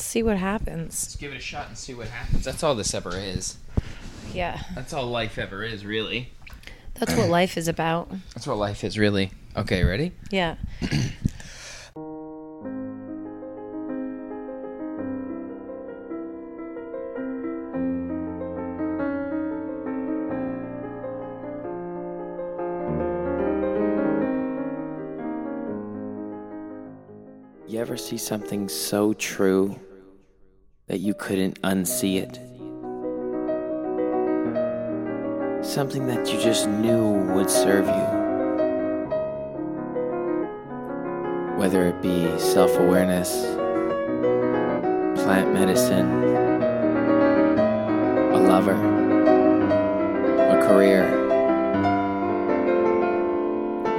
See what happens. Let's give it a shot and see what happens. That's all this ever is. Yeah. That's all life ever is, really. That's what life is about. That's what life is, really. Okay, ready? Yeah. You ever see something so true that you couldn't unsee it? Something that you just knew would serve you. Whether it be self awareness, plant medicine, a lover, a career.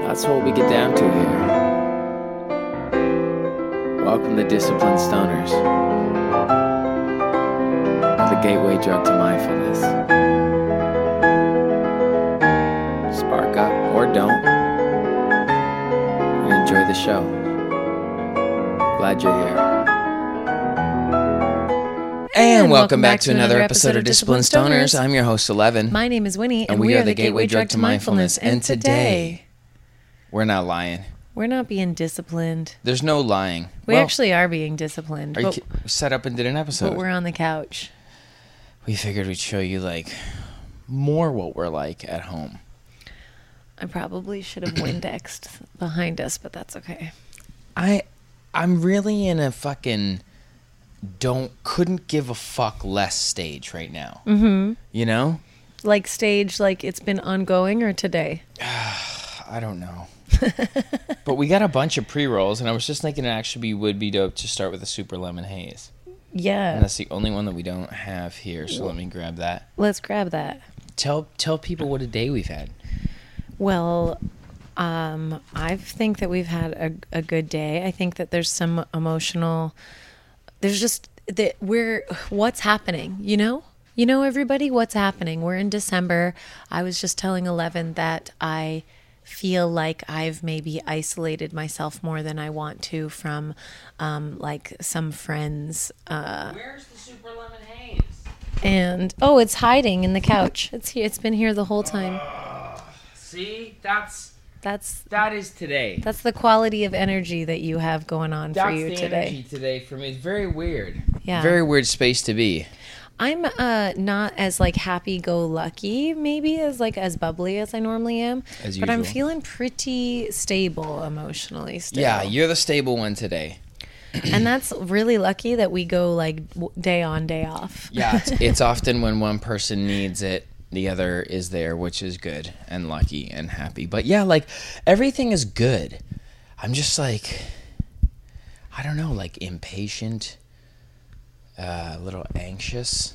That's what we get down to here. Welcome to Disciplined Stoners, gateway drug to mindfulness. Spark up or don't, and enjoy the show. Glad you're here. And, welcome, back, to another episode of Disciplined Stoners. I'm your host, Ellevan. My name is Winny, and we, are the gateway drug to mindfulness. And today, we're not lying. we're not being disciplined. There's no lying. We Well, actually are being disciplined, are you but, ki- set up and did an but episode. we're on the couch. We figured we'd show you like more what we're like at home. I probably should have Windexed behind us, but that's okay. I I'm really in a fucking don't couldn't give a fuck less stage right now. Mm-hmm. You know? Like stage, like it's been ongoing or today? I don't know. but we got a bunch of pre rolls, and I was just thinking it actually be, would be dope to start with a super lemon haze. And Yeah. that's the only one that we don't have here, so let me grab that. Let's grab that. Tell tell people what a day we've had. Well, um, I think that we've had a, a good day. I think that there's some emotional. There's just that we're what's happening. You know, you know, everybody, what's happening. We're in December. I was just telling Ellevan that I feel like I've maybe isolated myself more than I want to from, um, like some friends. Uh, Where's the super lemon haze? and oh, it's hiding in the couch. It's here. It's been here the whole time. See, that's That's that is today. That's the quality of energy that you have going on for That's you the today. energy today for me. It's very weird. Yeah. Very weird space to be. I'm uh not as like happy go lucky maybe as like as bubbly as I normally am, As but I'm feeling pretty stable emotionally still. Yeah, you're the stable one today. and that's really lucky that we go like day on day off. Yeah, it's, it's often when one person needs it, the other is there, which is good and lucky and happy. But yeah, like everything is good. I'm just like, I don't know, like impatient, uh, a little anxious.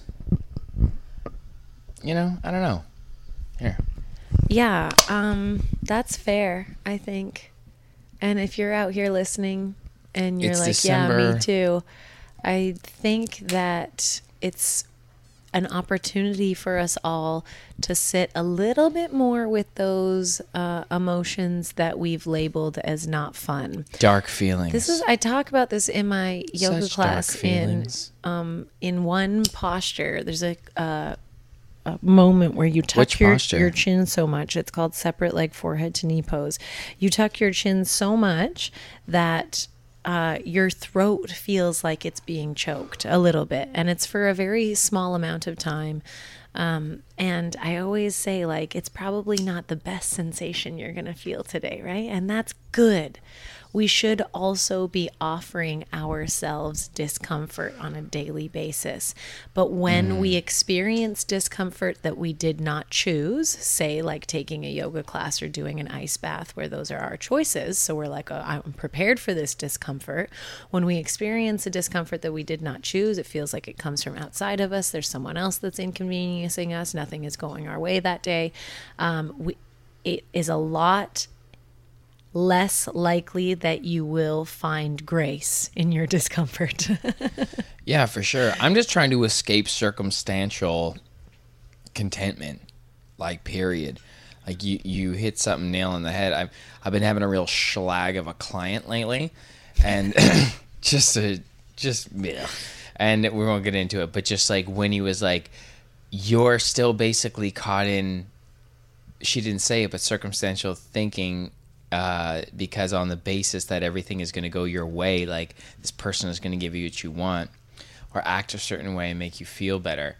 You know, I don't know. Here. Yeah, um, that's fair, I think. And if you're out here listening and you're It's like, yeah, me too, I think that it's an opportunity for us all to sit a little bit more with those uh, emotions that we've labeled as not fun. Dark feelings. This is I talk about this in my yoga Such class dark in um in one posture. There's a uh, a moment where you tuck Which your posture? your chin so much. It's called separate leg forehead to knee pose. You tuck your chin so much that uh, your throat feels like it's being choked a little bit, and it's for a very small amount of time. Um, and I always say, like, it's probably not the best sensation you're going to feel today, right? And that's good. We should also be offering ourselves discomfort on a daily basis. But when we experience discomfort that we did not choose, say like taking a yoga class or doing an ice bath, where those are our choices, so we're like, oh, I'm prepared for this discomfort. When we experience a discomfort that we did not choose, it feels like it comes from outside of us. There's someone else that's inconveniencing us. Nothing is going our way that day. Um, we, it is a lot less likely that you will find grace in your discomfort. Yeah, for sure. I'm just trying to escape circumstantial contentment, like period. Like you, you hit something nail on the head. I've I've been having a real schlag of a client lately, and just a just yeah. and we won't get into it, but just like when he was like, you're still basically caught in. She didn't say it, but circumstantial thinking uh, because on the basis that everything is going to go your way, like this person is going to give you what you want or act a certain way and make you feel better.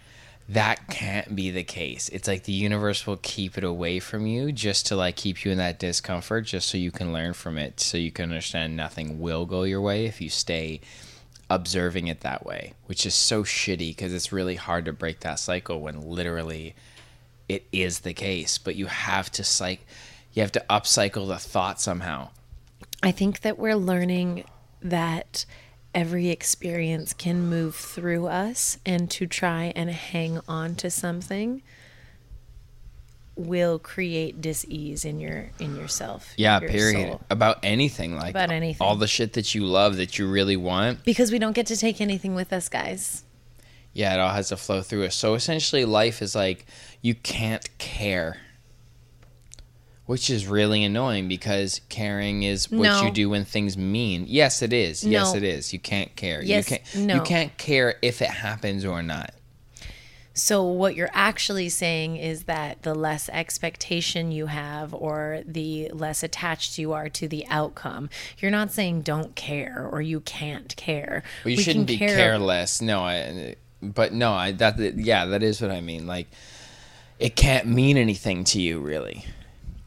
That can't be the case. It's like the universe will keep it away from you just to like keep you in that discomfort, just so you can learn from it, so you can understand nothing will go your way if you stay observing it that way, which is so shitty because it's really hard to break that cycle when literally it is the case. But you have to psych you have to upcycle the thought somehow. I think that we're learning that every experience can move through us and to try and hang on to something will create dis-ease in your in yourself Yeah, your period. soul. About anything like About anything. All the shit that you love that you really want. because we don't get to take anything with us guys Yeah, it all has to flow through us. So essentially life is like you can't care. Which is really annoying because caring is what No. you do when things mean. Yes, it is. Yes, it is. You can't care. Yes, you can't no. you can't care if it happens or not. So, what you're actually saying is that the less expectation you have or the less attached you are to the outcome, you're not saying don't care or you can't care. Well, you We shouldn't be care- careless. No, I. But no, I that yeah, that is what I mean. Like, it can't mean anything to you, really.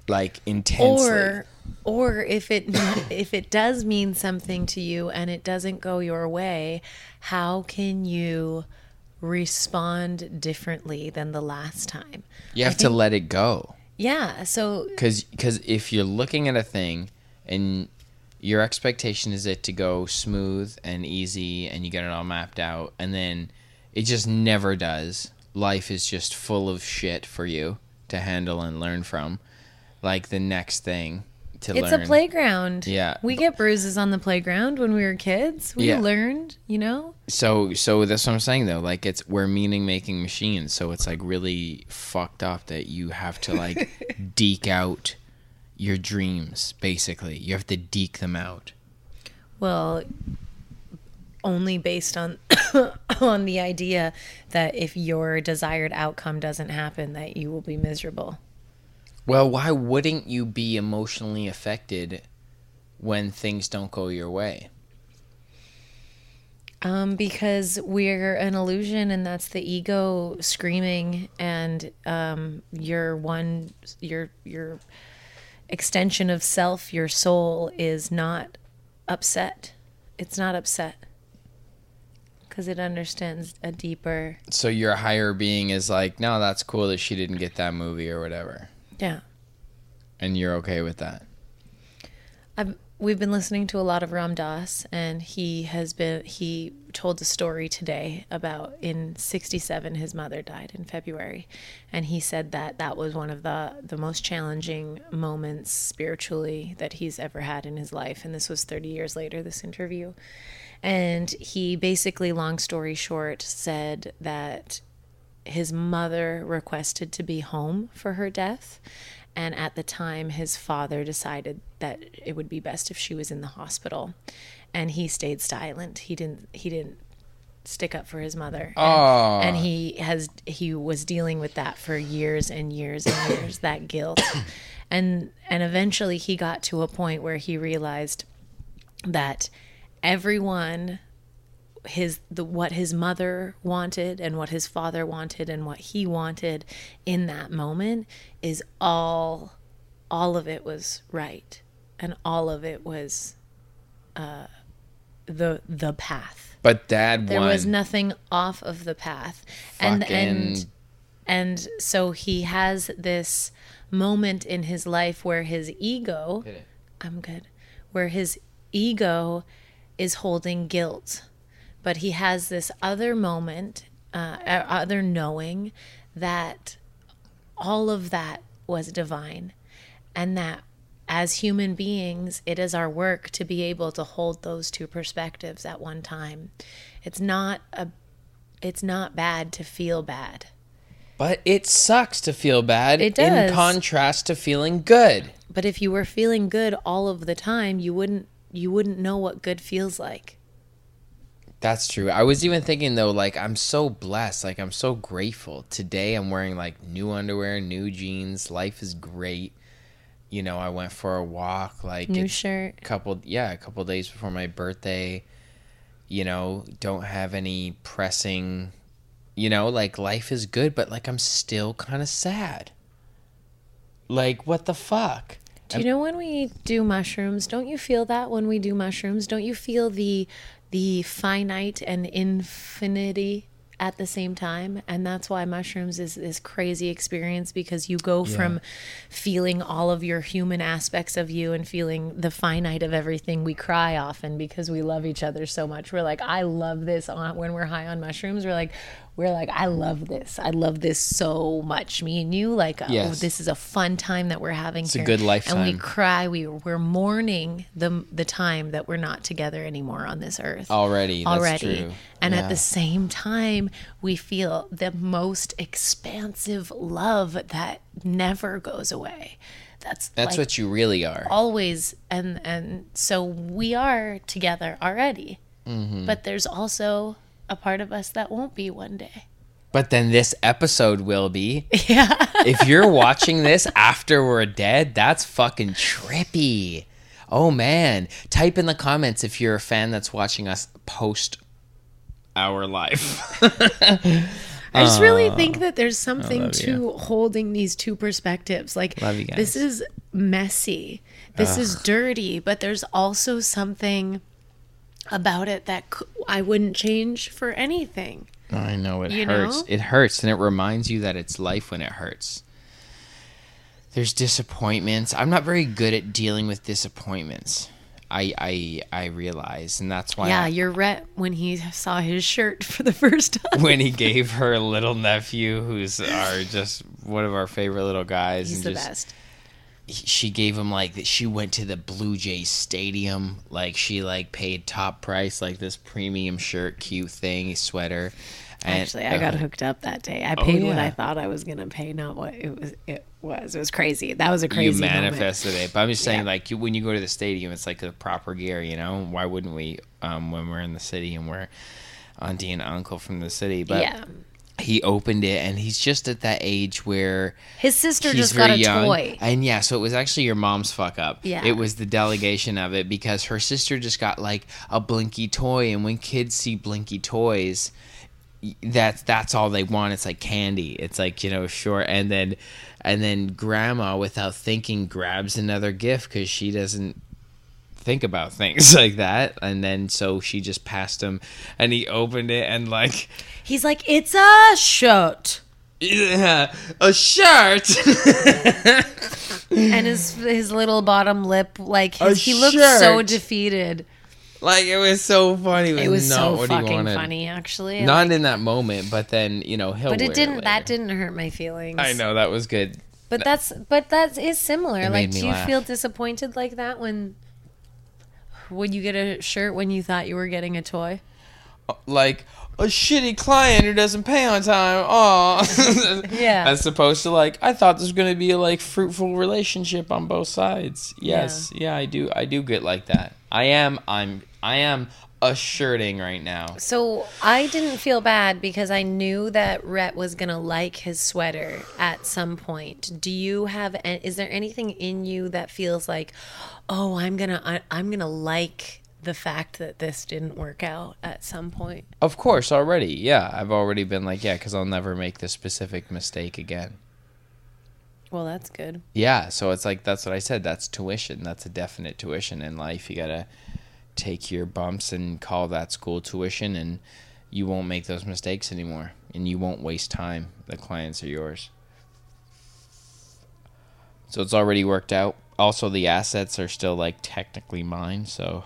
Like intensely. Or, or if it if it does mean something to you and it doesn't go your way, how can you respond differently than the last time? you have to let it go. Yeah. So because because if you're looking at a thing and your expectation is it to go smooth and easy and you get it all mapped out and then it just never does life is just full of shit for you to handle and learn from like the next thing to learn It's learn a playground. Yeah. We get bruises on the playground when we were kids. We Yeah. learned, you know? so so that's what i'm saying though like it's we're meaning making machines so it's like really fucked up that you have to like deke out your dreams basically you have to deke them out Well, only based on on the idea that if your desired outcome doesn't happen that you will be miserable. Well, why wouldn't you be emotionally affected when things don't go your way? Um, because we're an illusion and that's the ego screaming and um, your one your your extension of self, your soul is not upset. It's not upset. Because it understands a deeper So your higher being is like, no, that's cool that she didn't get that movie or whatever, yeah. and you're okay with that. I've, we've been listening to a lot of Ram Dass, and he has been he told a story today about in 67 his mother died in February, and he said that that was one of the the most challenging moments spiritually that he's ever had in his life, and this was 30 years later. This interview, and he basically, long story short, said that his mother requested to be home for her death. And at the time, his father decided that it would be best if she was in the hospital. And he stayed silent. He didn't. He didn't stick up for his mother. And, ah. and he has. He was dealing with that for years and years and years. that guilt, and and eventually he got to a point where he realized that everyone his the what his mother wanted and what his father wanted and what he wanted in that moment is all all of it was right. And all of it was uh the the path. But dad there was nothing off of the path. And and and so he has this moment in his life where his ego. I'm good where his ego is holding guilt but he has this other moment uh, uh, other knowing that all of that was divine and that as human beings it is our work to be able to hold those two perspectives at one time it's not a it's not bad to feel bad But it sucks to feel bad. It does. In contrast to feeling good. but if you were feeling good all of the time you wouldn't you wouldn't know what good feels like That's true. I was even thinking though, like I'm so blessed, like I'm so grateful. Today I'm wearing like new underwear, new jeans. Life is great. You know, I went for a walk, like New shirt. a couple, yeah, a couple days before my birthday. You know, don't have any pressing. You know, like life is good, but like I'm still kind of sad. Like what the fuck? Do you know when we do mushrooms? Don't you feel that when we do mushrooms? Don't you feel the the finite and infinity at the same time? And that's why mushrooms is this crazy experience because you go from feeling all of your human aspects of you and feeling the finite of everything. We cry often because we love each other so much. We're like, I love this on when we're high on mushrooms. We're like we're like, I love this. I love this so much. Me and you, like, oh, this is a fun time that we're having It's a good good And we cry. We we're mourning the the time that we're not together anymore on this earth. Already, that's already. true. And Yeah. at the same time, we feel the most expansive love that never goes away. That's That's like, what you really are. always and and so we are together already. Mm-hmm. But there's also a part of us that won't be one day. But then this episode will be. Yeah. if you're watching this after we're dead, that's fucking trippy. Oh man, type in the comments if you're a fan that's watching us post our life. I just really uh, think that there's something to holding these two perspectives. Like you this is messy. This is dirty, but there's also something about it that I wouldn't change for anything. I know it You hurts. know? It hurts and it reminds you that it's life when it hurts. There's disappointments. I'm not very good at dealing with disappointments. I I I realize and that's why yeah, I- you're Rhett when he saw his shirt for the first time. when he gave her little nephew, who's our just one of our favorite little guys, He's and the just best. She gave him like that. she went to the Blue Jays stadium, like she like paid top price, like this premium shirt, cute thing, sweater. And, Actually, I got uh, hooked up that day. I paid what yeah. I thought I was gonna pay, not what it was. It was. It was crazy. That was a crazy. you moment. manifested it, but I'm just saying, Yeah. like you, when you go to the stadium, it's like the proper gear, you know. Why wouldn't we? Um, when we're in the city and we're auntie and uncle from the city, but yeah, he opened it, and he's just at that age where his sister just got a young. toy. And yeah, so it was actually your mom's fuck up. Yeah. It was the delegation of it because her sister just got like a blinky toy and when kids see blinky toys that's that's all they want. It's like candy. It's like, you know, sure and then and then grandma without thinking grabs another gift cuz she doesn't think about things like that and then so she just passed him and he opened it and like He's like, it's a shirt, yeah, a shirt. and his his little bottom lip, like his, he looked so defeated. Like it was so funny. It was not so what fucking funny, actually. Not in that moment, but then you know he'll. but it didn't. later. that didn't hurt my feelings. I know that was good. But that's but that is similar. It Like, do you laugh. feel disappointed like that when when you get a shirt when you thought you were getting a toy? Uh, like a shitty client who doesn't pay on time. Oh, Yeah. As opposed to like I thought this was gonna be a like fruitful relationship on both sides. Yes, yeah. I do. I do get like that. I am. I'm. I am asserting right now. So I didn't feel bad because I knew that Rhett was gonna like his sweater at some point. Do you have? Is there anything in you that feels like, oh, I'm gonna, I, I'm gonna like the fact that this didn't work out at some point? Of course, already. Yeah, I've already been like, yeah, because I'll never make this specific mistake again. Well, that's good. Yeah, so it's like that's what I said. That's tuition. That's a definite tuition in life. You gotta take your bumps and call that school tuition, and you won't make those mistakes anymore, and you won't waste time. The clients are yours. So it's already worked out. Also, the assets are still like technically mine, so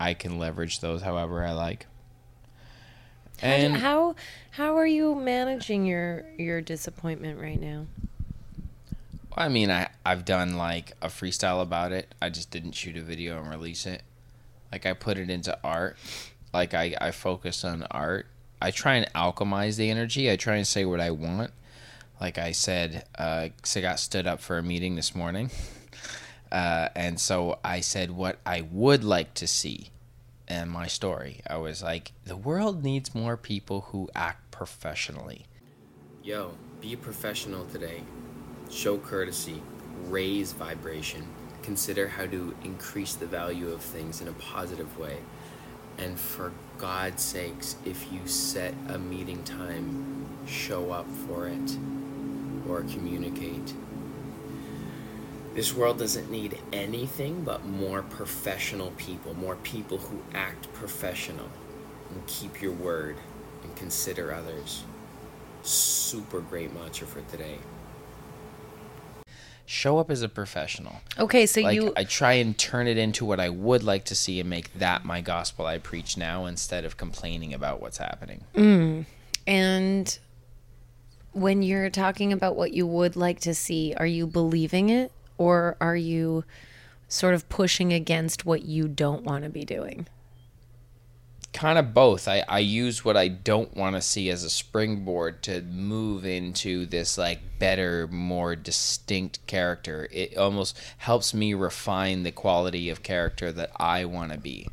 I can leverage those however I like. And how how are you managing your your disappointment right now? I mean, I I've done like a freestyle about it. I just didn't shoot a video and release it. Like I put it into art. Like I I focus on art. I try and alchemize the energy. I try and say what I want. Like I said, uh, I got stood up for a meeting this morning, uh, and so I said what I would like to see and my story. I was like, the world needs more people who act professionally. Yo, be professional today. Show courtesy, raise vibration, consider how to increase the value of things in a positive way. And for God's sakes, if you set a meeting time, show up for it or communicate. This world doesn't need anything but more professional people, more people who act professional and keep your word and consider others. Super great mantra for today. Show up as a professional. Okay, so Like you I try and turn it into what I would like to see and make that my gospel I preach now instead of complaining about what's happening. Mm. and when you're talking about what you would like to see, are you believing it or are you sort of pushing against what you don't want to be doing? Kind of both. I, I use what I don't want to see as a springboard to move into this like better, more distinct character. It almost helps me refine the quality of character that I want to be.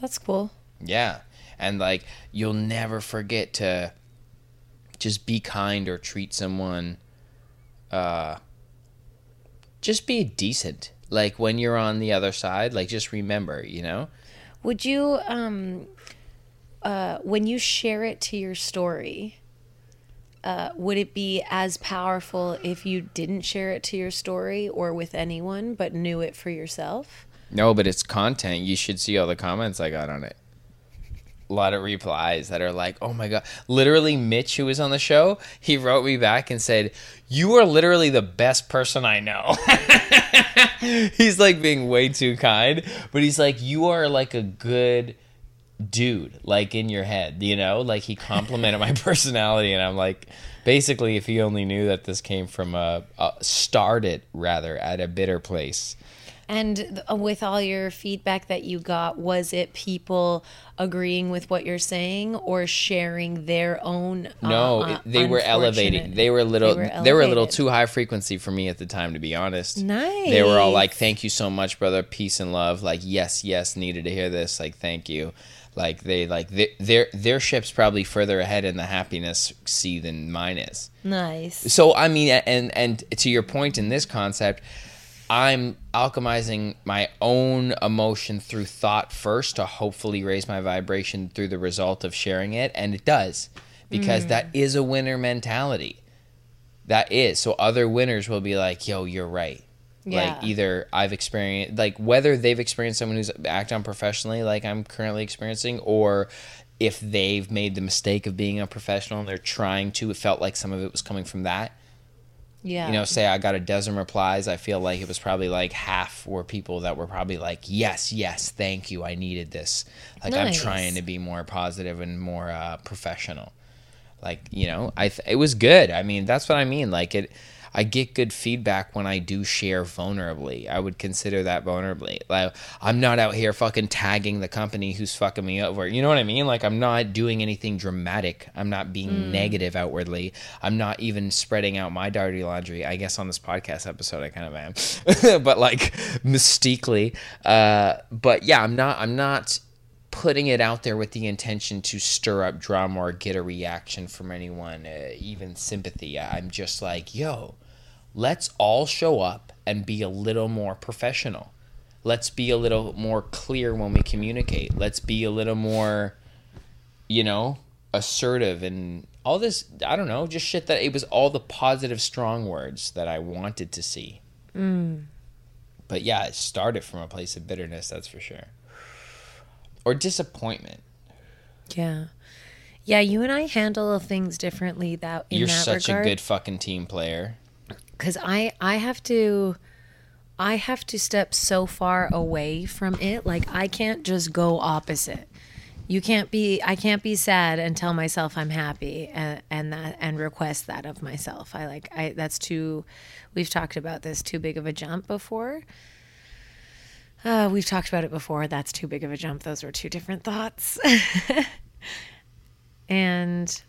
That's cool. Yeah. And like you'll never forget to just be kind or treat someone uh just be decent. Like when you're on the other side, like just remember, you know? Would you um uh when you share it to your story uh, would it be as powerful if you didn't share it to your story or with anyone but knew it for yourself? No, but it's content. You should see all the comments I got on it. A lot of replies that are like, "Oh my god!" Literally, Mitch, who was on the show, he wrote me back and said, "You are literally the best person I know." he's like being way too kind, but he's like, "You are like a good dude, like in your head, you know." Like he complimented my personality, and I'm like, basically, if he only knew that this came from a, a started rather at a bitter place. And th- uh, with all your feedback that you got, was it people agreeing with what you're saying or sharing their own? uh, No, uh, they were elevating. They were a little. They They were were, a little too high frequency for me at the time, to be honest. Nice. They were all like, "Thank you so much, brother. Peace and love." Like, yes, yes, needed to hear this. Like, thank you. Like they like they, their their ship's probably further ahead in the happiness sea than mine is. Nice. So I mean, and and to your point in this concept, I'm alchemizing my own emotion through thought first to hopefully raise my vibration through the result of sharing it, and it does because mm. that is a winner mentality. That is so other winners will be like, "Yo, you're right." Yeah. Like either I've experienced like whether they've experienced someone who's act on professionally like I'm currently experiencing or if they've made the mistake of being a professional and they're trying to it felt like some of it was coming from that Yeah. you know say i got a dozen replies i feel like it was probably like half were people that were probably like yes yes thank you i needed this. Like i'm trying to be more positive and more uh, professional. Like you know i th- it was good. I mean that's what i mean. Like it i get good feedback when i do share vulnerably. I would consider that vulnerably. Like i'm not out here fucking tagging the company who's fucking me over. You know what i mean? Like i'm not doing anything dramatic. I'm not being negative outwardly. I'm not even spreading out my dirty laundry. I guess on this podcast episode i kind of am. But like mystically uh but yeah i'm not i'm not putting it out there with the intention to stir up drama or get a reaction from anyone, uh, even sympathy. I'm just like, yo, let's all show up and be a little more professional. Let's be a little more clear when we communicate. Let's be a little more, you know, assertive and all this. I don't know, just shit that it was all the positive, strong words that I wanted to see. Mm. But yeah, it started from a place of bitterness, that's for sure. Or disappointment. Yeah. Yeah, you and I handle things differently that in You're that such regard. a good fucking team player. Because I I have to I have to step so far away from it. Like I can't just go opposite. You can't be I can't be sad and tell myself I'm happy and, and that and request that of myself. I like I that's too we've talked about this too big of a jump before. Uh, we've talked about it before. That's too big of a jump. Those were two different thoughts. and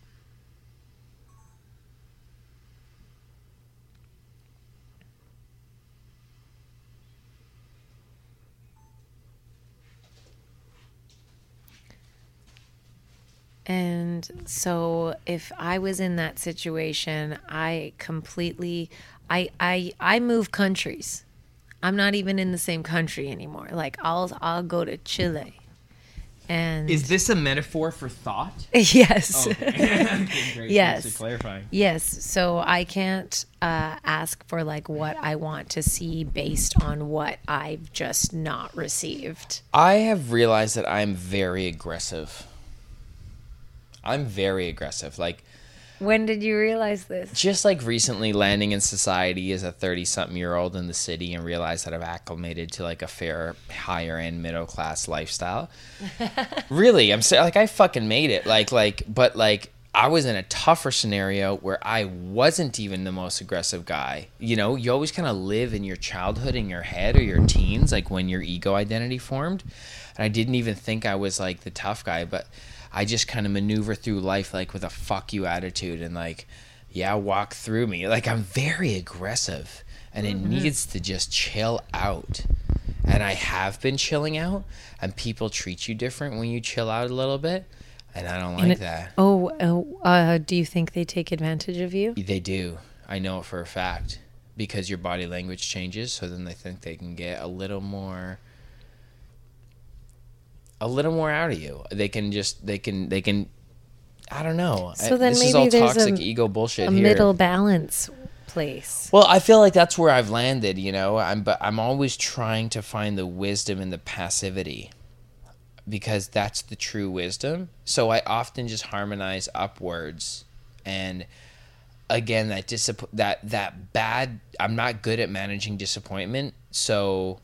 And so if I was in that situation, I completely I I I move countries. I'm not even in the same country anymore. Like I'll I'll go to Chile. And Is this a metaphor for thought? yes. Okay, great. Yes. Thanks clarifying. Yes, so I can't uh, ask for like what I want to see based on what I've just not received. I have realized that I'm very aggressive. I'm very aggressive. Like When did you realize this? just like recently landing in society as a 30 something year old in the city and realize that I've acclimated to like a fair higher end middle class lifestyle. really, I'm saying like I fucking made it. Like like but like I was in a tougher scenario where I wasn't even the most aggressive guy. You know, you always kind of live in your childhood in your head or your teens like when your ego identity formed. And I didn't even think I was like the tough guy, but I just kind of maneuver through life like with a fuck you attitude and like, yeah, walk through me. Like I'm very aggressive and it needs to just chill out. And I have been chilling out and people treat you different when you chill out a little bit. And I don't like it- that. Oh, oh uh, do you think they take advantage of you? They do. I know it for a fact because your body language changes. So then they think they can get a little more, a little more out of you. They can just they can they can. I don't know. So I- then this is maybe all there's a- toxic ego bullshit A here. middle balance place. Well, I feel like that's where I've landed, you know. I'm but I'm always trying to find the wisdom in the passivity because that's the true wisdom. So I often just harmonize upwards and again that disapp- that that bad I'm not good at managing disappointment, so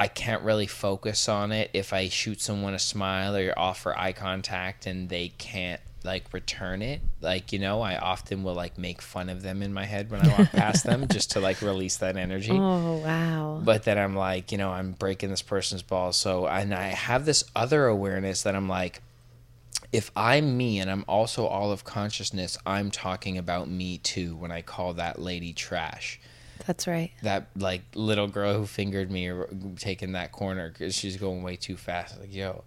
I can't really focus on it if I shoot someone a smile or offer eye contact and they can't like return it. Like, you know, I often will like make fun of them in my head when I walk past them just to like release that energy. Oh, wow. But then I'm like, you know, I'm breaking this person's balls. So, and I have this other awareness that I'm like, if I'm me and I'm also all of consciousness, I'm talking about me too when I call that lady trash That's right. that like little girl who fingered me or taking that corner because she's going way too fast. Like yo,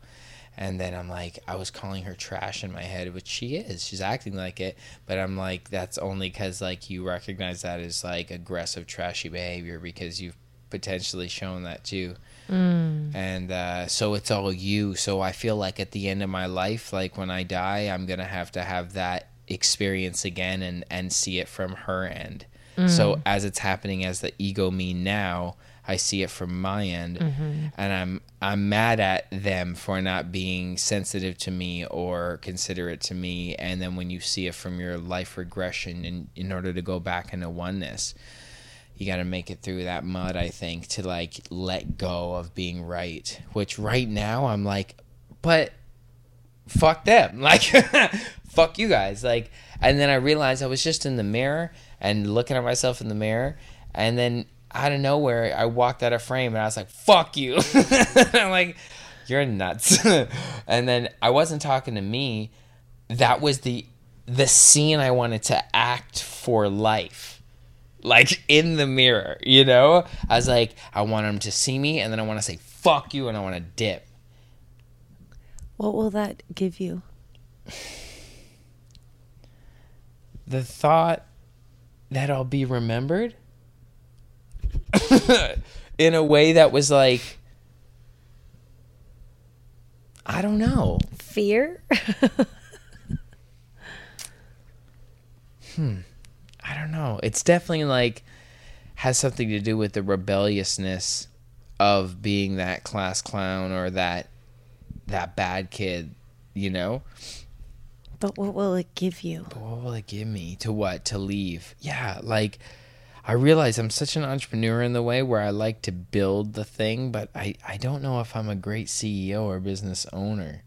and then I'm like, I was calling her trash in my head, which she is. She's acting like it, but I'm like, that's only because like you recognize that as like aggressive, trashy behavior because you've potentially shown that too. And uh, so it's all you. So I feel like at the end of my life, like when I die, I'm gonna have to have that experience again and and see it from her end. So mm. as it's happening as the ego me now, I see it from my end, mm-hmm. and I'm I'm mad at them for not being sensitive to me or considerate to me. And then when you see it from your life regression, in in order to go back into oneness, you got to make it through that mud. I think to like let go of being right. Which right now I'm like, but fuck them. Like, fuck you guys. Like, and then I realized I was just in the mirror and looking at myself in the mirror, and then out of nowhere I walked out of frame and I was like, fuck you. I'm like, you're nuts. and then I wasn't talking to me. That was the the scene I wanted to act for life. Like in the mirror, you know? I was like, I want him to see me and then I want to say fuck you and I want to dip. What will that give you? the thought that I'll be remembered in a way that was like I don't know. Fear? Hmm. I don't know. It's definitely like has something to do with the rebelliousness of being that class clown or that that bad kid, you know? But what will it give you? But what will it give me? To what? To leave? Yeah, like I realize I'm such an entrepreneur in the way where I like to build the thing, but I, I don't know if I'm a great CEO or business owner.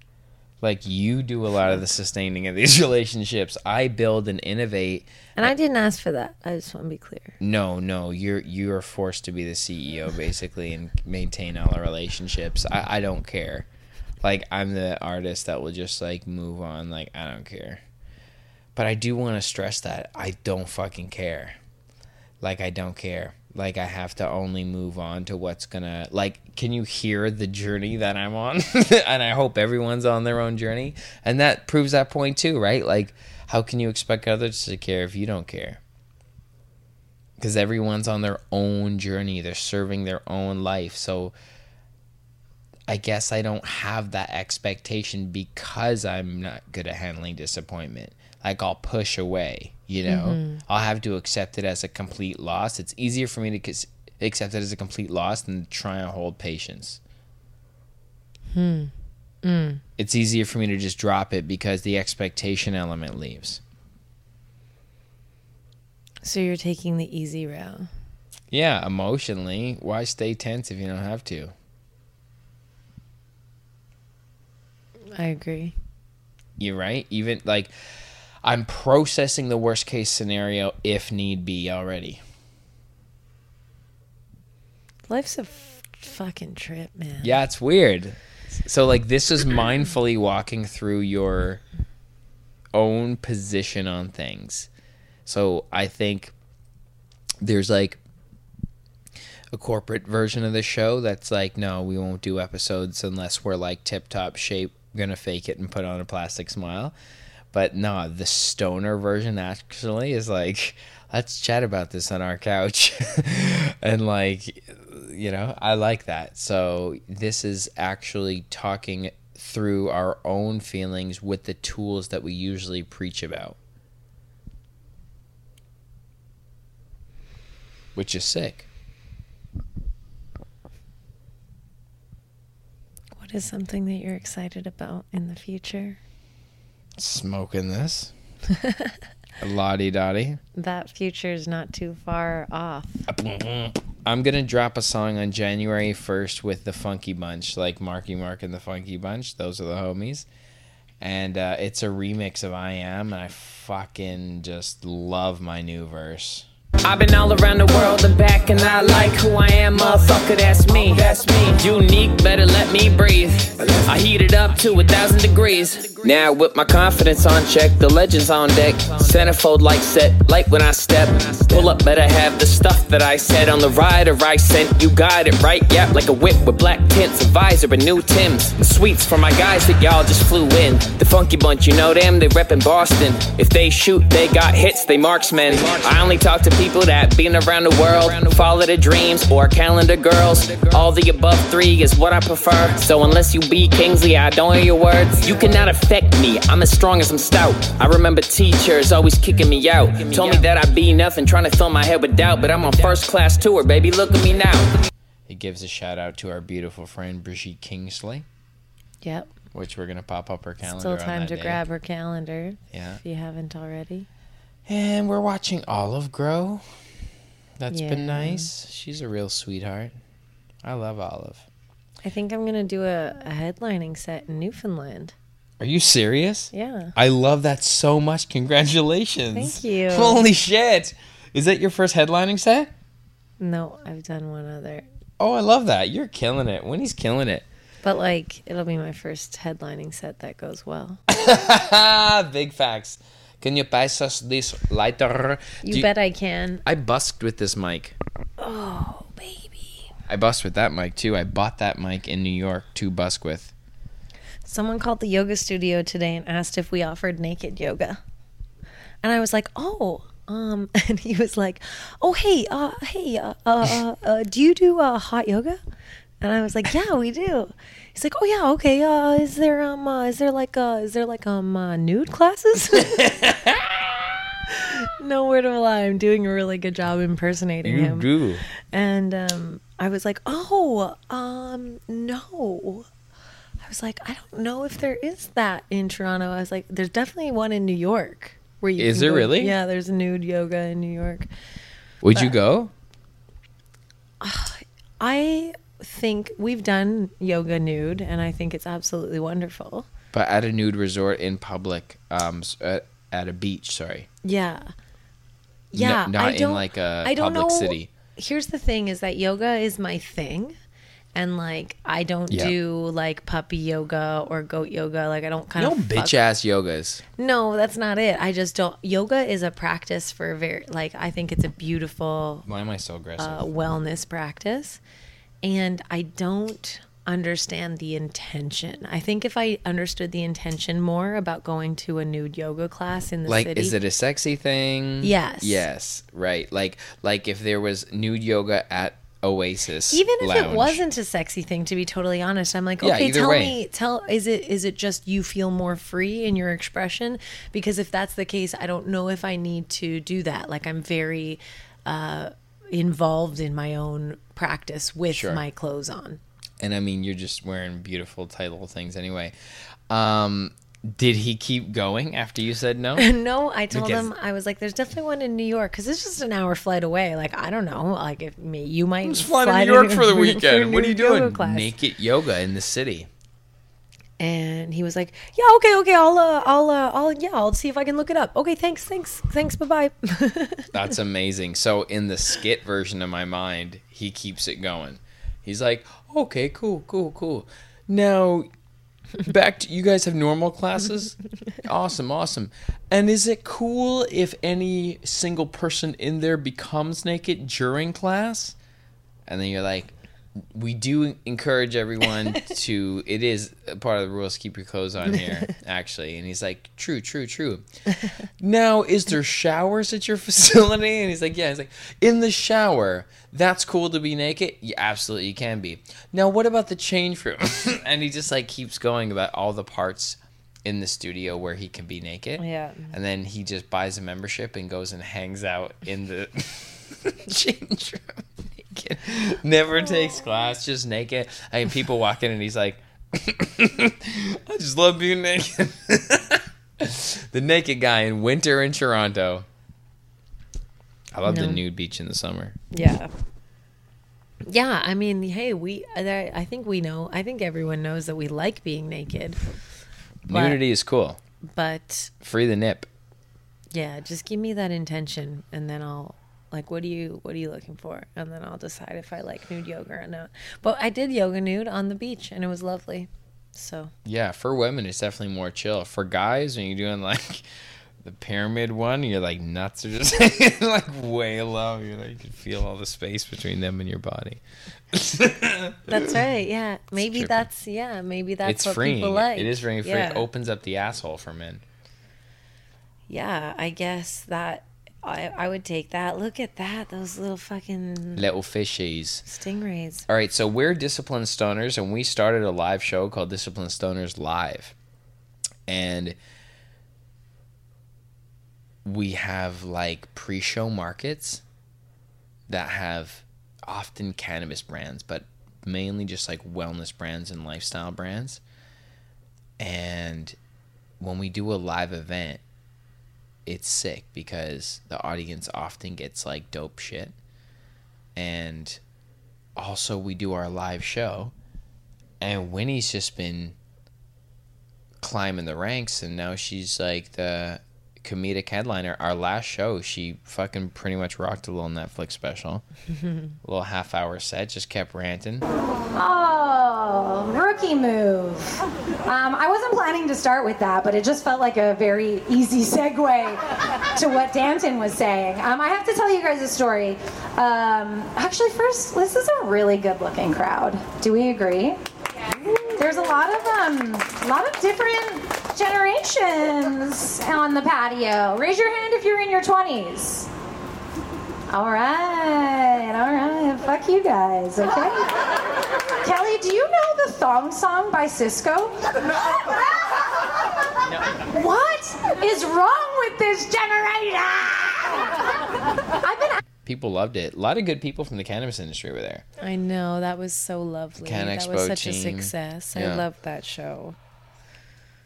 Like you do a lot of the sustaining of these relationships. I build and innovate. And I didn't ask for that. I just want to be clear. No, no, you're you are forced to be the CEO basically and maintain all the relationships. I, I don't care. Like I'm the artist that will just like move on. Like I don't care. But I do want to stress that I don't fucking care. Like I don't care. like I have to only move on to what's gonna like can you hear the journey that I'm on? and I hope everyone's on their own journey. And that proves that point too, right? Like how can you expect others to care if you don't care? Because everyone's on their own journey. They're serving their own life. So I guess I don't have that expectation because I'm not good at handling disappointment. Like I'll push away you know mm-hmm. i'll have to accept it as a complete loss it's easier for me to accept it as a complete loss than to try and hold patience hmm. Mm. it's easier for me to just drop it because the expectation element leaves so you're taking the easy route yeah emotionally why stay tense if you don't have to i agree you're right even like I'm processing the worst case scenario if need be already. Life's a f- fucking trip, man. Yeah, it's weird. So like this is mindfully walking through your own position on things. So I think there's like a corporate version of the show that's like, no, we won't do episodes unless we're like tip top shape, gonna fake it and put on a plastic smile. But no, the stoner version actually is like, let's chat about this on our couch. and like, you know, I like that. So this is actually talking through our own feelings with the tools that we usually preach about. Which is sick. What is something that you're excited about in the future? smoking this. Lottie dottie. That future is not too far off. I'm gonna drop a song on January 1st with the Funky Bunch, like Marky Mark and the Funky Bunch. Those are the homies, and uh, it's a remix of I Am, and I fucking just love my new verse. I've been all around the world and back, and I like who I am, motherfucker. That's me. That's me. Unique, better let me breathe. I heat it up to a thousand degrees. Now with my confidence on check, the legends on deck. Centerfold like set, light when I step. Pull up, better have the stuff that I said on the rider I sent. You got it right, yep, like a whip with black tints, a visor, and new Tims. The sweets for my guys that y'all just flew in. The funky bunch, you know them, they rep in Boston. If they shoot, they got hits, they marksmen. I only talk to people that been around the world, follow the dreams, or calendar girls. All the above three is what I prefer. So unless you be Kingsley, I don't hear your words. You cannot affect me, I'm as strong as I'm stout. I remember teachers always kicking me out. Told me that I'd be nothing, trying to fill my head with doubt. But I'm on first class tour, baby, look at me now. It gives a shout out to our beautiful friend Brigitte Kingsley. Yep. Which we're gonna pop up her calendar. Still time to day. grab her calendar. Yeah. If you haven't already. And we're watching Olive grow. That's yeah. been nice. She's a real sweetheart. I love Olive. I think I'm gonna do a, a headlining set in Newfoundland. Are you serious? Yeah. I love that so much. Congratulations. Thank you. Holy shit. Is that your first headlining set? No, I've done one other. Oh, I love that. You're killing it. Winny's killing it. But like, it'll be my first headlining set that goes well. Big facts. Can you pass us this lighter? You, you bet I can. I busked with this mic. Oh, baby. I busked with that mic too. I bought that mic in New York to busk with. Someone called the yoga studio today and asked if we offered naked yoga. And I was like, "Oh, um," and he was like, "Oh, hey, uh, hey, uh, uh, uh, do you do uh, hot yoga?" And I was like, "Yeah, we do." He's like, "Oh yeah, okay. Uh, is there um, uh, is there like uh, is there like um, uh, nude classes?" no word of a lie. I'm doing a really good job impersonating you him. do. And um, I was like, "Oh, um, no." Was like, I don't know if there is that in Toronto. I was like, there's definitely one in New York where you is there go. really? Yeah, there's nude yoga in New York. Would but, you go? Uh, I think we've done yoga nude, and I think it's absolutely wonderful. But at a nude resort in public, um, at, at a beach. Sorry. Yeah. Yeah. not in like a I don't public know. city. Here's the thing: is that yoga is my thing, And like I don't Yeah. do like puppy yoga or goat yoga. Like I don't kind No of no bitch ass yogas. No, that's not it. I just don't. Yoga is a practice for very like I think it's a beautiful Why am I so aggressive? uh, wellness practice, and I don't understand the intention. I think if I understood the intention more about going to a nude yoga class in the like city, is it a sexy thing Yes. yes right like like if there was nude yoga at oasis even if it wasn't a sexy thing to be totally honest i'm like okay either tell way. me tell is it is it just you feel more free in your expression? Because if that's the case i don't know if i need to do that. Like i'm very uh involved in my own practice with Sure. my clothes on. And i mean you're just wearing beautiful tight little things anyway. Um did he keep going after you said no no i told Because- him i was like there's definitely one in new york because it's just an hour flight away like i don't know like if me you might Just fly to New York for the a weekend. What are you doing? class. Naked yoga in the city. and he was like yeah okay okay i'll uh, i'll uh, i'll yeah i'll see if i can look it up okay thanks thanks thanks bye-bye That's amazing. So in the skit version of my mind, he keeps it going. He's like, "Okay, cool, cool, cool." Now, back to you guys have normal classes. awesome, awesome. And is it cool if any single person in there becomes naked during class? And then you're like, we do encourage everyone to it is a part of the rules keep your clothes on here actually. And he's like true true true. Now is there showers at your facility? And he's like yeah. He's like in the shower that's cool to be naked? Yeah absolutely you can be. Now what about the change room? And he just like keeps going about all the parts in the studio where he can be naked. Yeah. and then he just buys a membership and goes and hangs out in the change room naked. Never takes class, just naked. I mean, people walk in and he's like, I just love being naked. the naked guy in winter in Toronto. I love the nude beach in the summer. yeah yeah i mean hey we I, think we know i think everyone knows that we like being naked But- Nudity is cool. but Free the nip. yeah just give me that intention and then i'll like what do you what are you looking for and then i'll decide if i like nude yoga or not but i did yoga nude on the beach and it was lovely so Yeah, for women, it's definitely more chill. For guys, when you're doing like the pyramid one, you're like nuts are just like way low. You're like you can feel all the space between them and your body. that's right yeah maybe that's yeah maybe that's it's what freeing. people like It is freeing. free. yeah. It opens up the asshole for men. yeah i guess that I, I would take that look at that those little fucking Little fishies. stingrays All right, so we're Disciplined Stoners, and we started a live show called Disciplined Stoners Live. And we have like pre show markets that have often cannabis brands, but mainly just like wellness brands and lifestyle brands. And when we do a live event, it's sick because the audience often gets like dope shit. And also we do our live show and Winny's just been climbing the ranks and now she's like the comedic headliner our last show she fucking pretty much rocked a little netflix special a little half hour set just kept ranting Oh, rookie move. Um, I wasn't planning to start with that, but it just felt like a very easy segue to what Danton was saying. Um, I have to tell you guys a story. Um, actually, first, this is a really good-looking crowd. Do we agree? There's a lot of um, a lot of different generations on the patio. Raise your hand if you're in your 20s. All right, all right. Fuck you guys, okay? Kelly, do you know the thong song by Sisqó? What is wrong with this generation? I've been people loved it a lot of good people from the cannabis industry were there I know that was so lovely. Can that Expo was such a success. Yeah. I loved that show.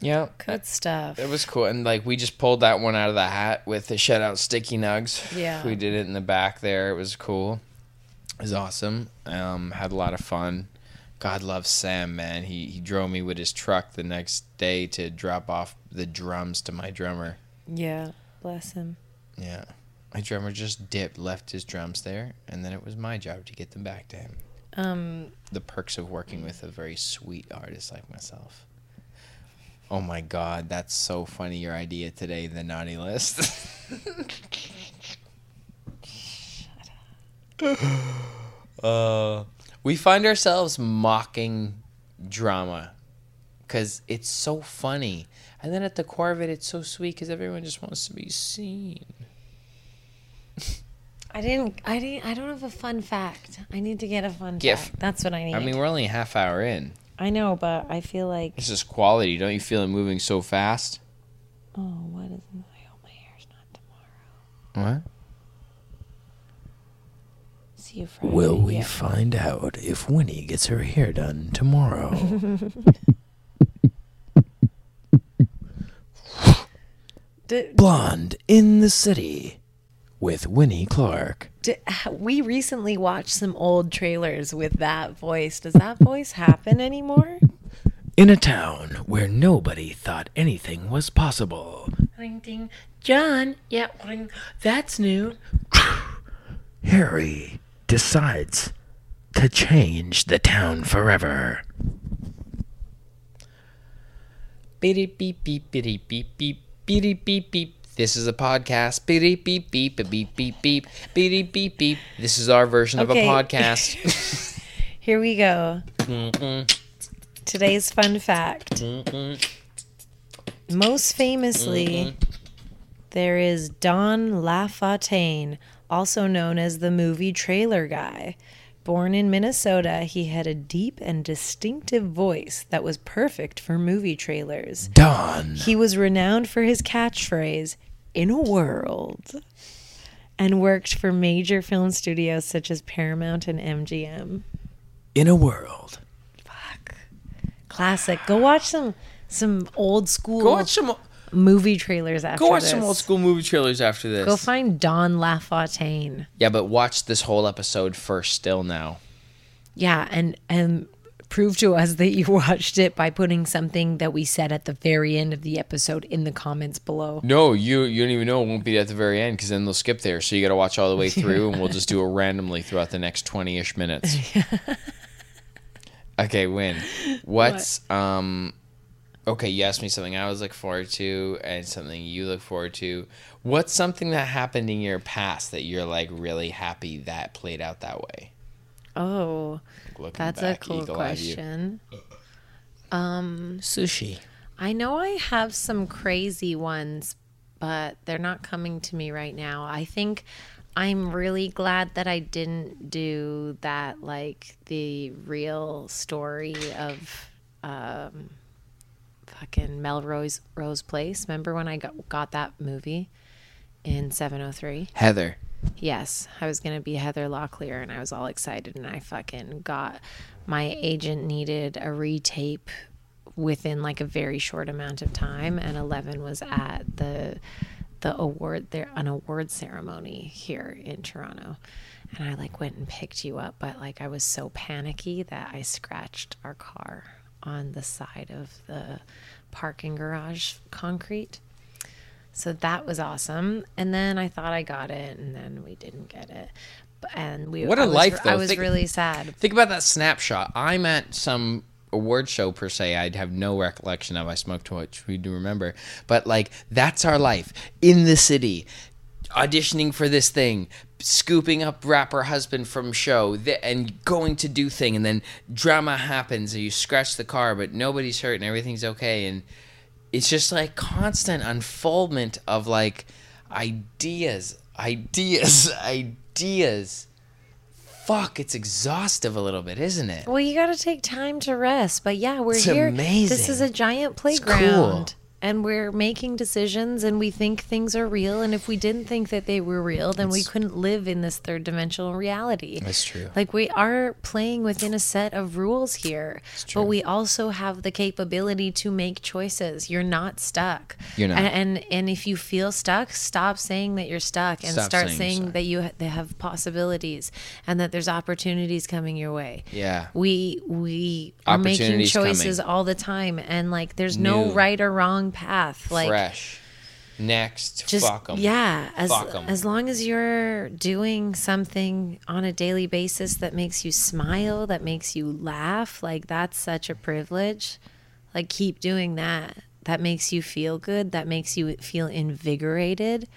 Yeah Good stuff. It was cool, and like we just pulled that one out of the hat with the shout out Sticky Nugs. Yeah. we did it in the back there. It was cool. It was awesome. Um, had a lot of fun. God loves Sam, man. He he drove me with his truck the next day to drop off the drums to my drummer. yeah, bless him. Yeah, my drummer just dipped, left his drums there, and then it was my job to get them back to him. Um, the perks of working with a very sweet artist like myself. Oh my god, that's so funny your idea today, the naughty list. Shut up. Uh, we find ourselves mocking drama because it's so funny. And then at the core of it, it's so sweet because everyone just wants to be seen. I didn't. I didn't. I don't have a fun fact. I need to get a fun Gif. fact. That's what I need. I mean, we're only a half hour in. I know, but I feel like. This is quality. Don't you feel it moving so fast? Oh, what is? I hope my hair's not tomorrow. What? See you Friday. Will we Yeah. find out if Winny gets her hair done tomorrow? D- Blonde in the City with Winny Clarke. D- we recently watched some old trailers with that voice. Does that voice happen anymore? In a town where nobody thought anything was possible. Ding ding. John. Yeah. ring. That's new. Harry decides to change the town forever. Beep beep beep beep beep beep beep beep beep. This is a podcast. Beep beep beep beep beep beep beep beep beep beep. This is our version of a podcast. Here we go. Today's fun fact. Most famously, there is Don LaFontaine, also known as the movie trailer guy. Born in Minnesota, he had a deep and distinctive voice that was perfect for movie trailers. Dawn. He was renowned for his catchphrase, in a world, and worked for major film studios such as Paramount and MGM. In a world. Fuck. Classic. Go watch some some old school Go watch some. movie trailers after Go watch this. some old school movie trailers after this. Go find Don LaFontaine. yeah, but watch this whole episode first. Still now. Yeah, and and prove to us that you watched it by putting something that we said at the very end of the episode in the comments below. No, you you don't even know it won't be at the very end because then they'll skip there. So you got to watch all the way through, and we'll just do it randomly throughout the next twenty ish minutes. okay, Win. What's um? Okay, you asked me something I was looking forward to, and something you look forward to. What's something that happened in your past that you're like really happy that played out that way? Oh, Looking that's back, a cool eagle-eyed you. question. Sushi. I know I have some crazy ones, but they're not coming to me right now. I think I'm really glad that I didn't do that, like the real story of um, fucking Melrose Rose Place. Remember when I got, got that movie in 703? Heather. Yes, I was going to be Heather Locklear and I was all excited and I fucking got my agent needed a retape within like a very short amount of time and Ellevan was at the the award there an award ceremony here in Toronto. And I like went and picked you up but like I was so panicky that I scratched our car on the side of the parking garage concrete so that was awesome. And then I thought I got it, and then we didn't get it. But- And we What a I was, life, I was Think- really sad. Think about that snapshot. I'm at some award show per se. I'd have no recollection of. I smoked too much. We do remember, but like that's our life in the city, auditioning for this thing, scooping up rapper husband from show, th- and going to do thing, and then drama happens, and you scratch the car, but nobody's hurt and everything's okay, and it's just like constant unfoldment of like ideas, ideas, ideas. Fuck, it's exhaustive a little bit, isn't it? Well, you got to take time to rest. But yeah, we're It's here. This is a giant cool. playground. And we're making decisions and we think things are real. And if we didn't think that they were real, then we couldn't live in this third dimensional reality. That's true. Like we are playing within a set of rules here, true. but we also have the capability to make choices. You're not stuck. You're not. And and, and if you feel stuck, stop saying that you're stuck and Stop start saying saying, that you ha- they have possibilities and that there's opportunities coming your way. Yeah. We we are making choices coming. all the time and like there's no right or wrong path. Like Fresh. Next, just fuck them. yeah as 'em. as long as you're doing something on a daily basis that makes you smile that makes you laugh like that's such a privilege like keep doing that that makes you feel good that makes you feel invigorated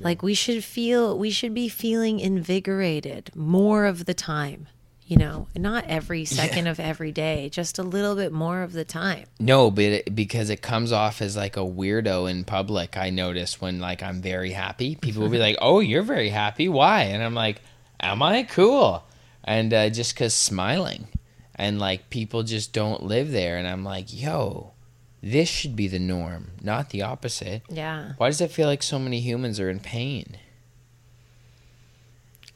like we should feel we should be feeling invigorated more of the time you know not every second of every day just a little bit more of the time No, but it, because it comes off as like a weirdo in public. I notice when like I'm very happy, people will be like, "Oh, you're very happy. Why?" And I'm like, "Am I cool?" And uh, just cause smiling, and like people just don't live there. And I'm like, "Yo, this should be the norm, not the opposite." yeah Why does it feel like so many humans are in pain?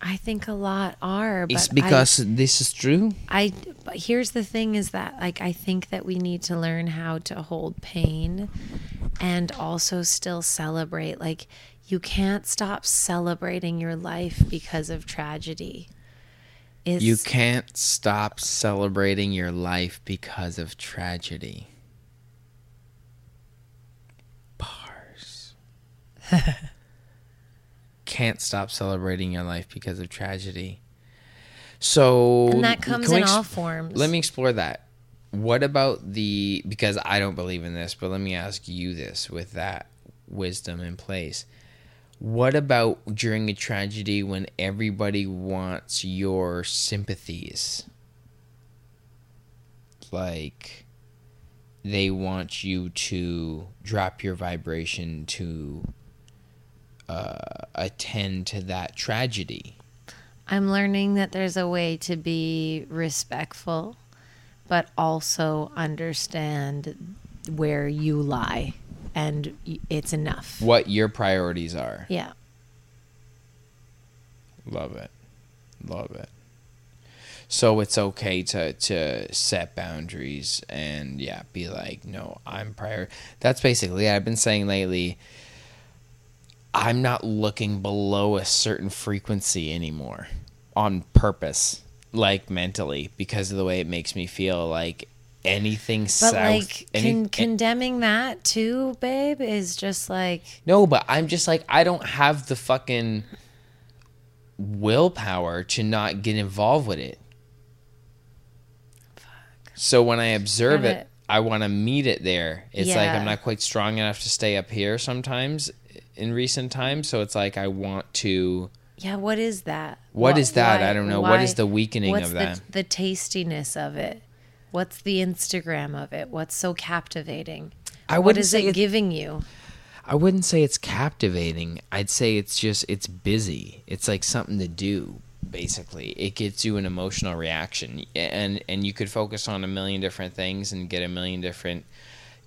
I think a lot are but It's I- because this is true. I but here's the thing is that like I think that we need to learn how to hold pain and also still celebrate like you can't stop celebrating your life because of tragedy. It's, You can't stop celebrating your life because of tragedy. Bars. can't stop celebrating your life because of tragedy. So and that comes in all forms. Let me explore that. What about the because I don't believe in this, but let me ask you this with that wisdom in place. What about during a tragedy when everybody wants your sympathies? Like they want you to drop your vibration to uh, attend to that tragedy. I'm learning that there's a way to be respectful but also understand where you lie and it's enough. What your priorities are. Yeah. Love it. Love it. So it's okay to to set boundaries and yeah, be like, no, I'm prior. That's basically. I've been saying lately. I'm not looking below a certain frequency anymore, on purpose, like mentally, because of the way it makes me feel. Like anything But south, like any- con- eh, condemning that too, babe, is just like No, but I'm just like I don't have the fucking willpower to not get involved with it. Fuck. So when I observe it, it. I want to meet it there. It's like I'm not quite strong enough to stay up here sometimes in recent times, so it's like I want to yeah. What is that? What What is that? I don't know. What is the weakening of that? The tastiness of it. What's the Instagram of it? What's so captivating? I what it it- giving you? I wouldn't say it's captivating. I'd say it's just it's busy. It's like something to do. Basically, it gets you an emotional reaction, and and you could focus on a million different things and get a million different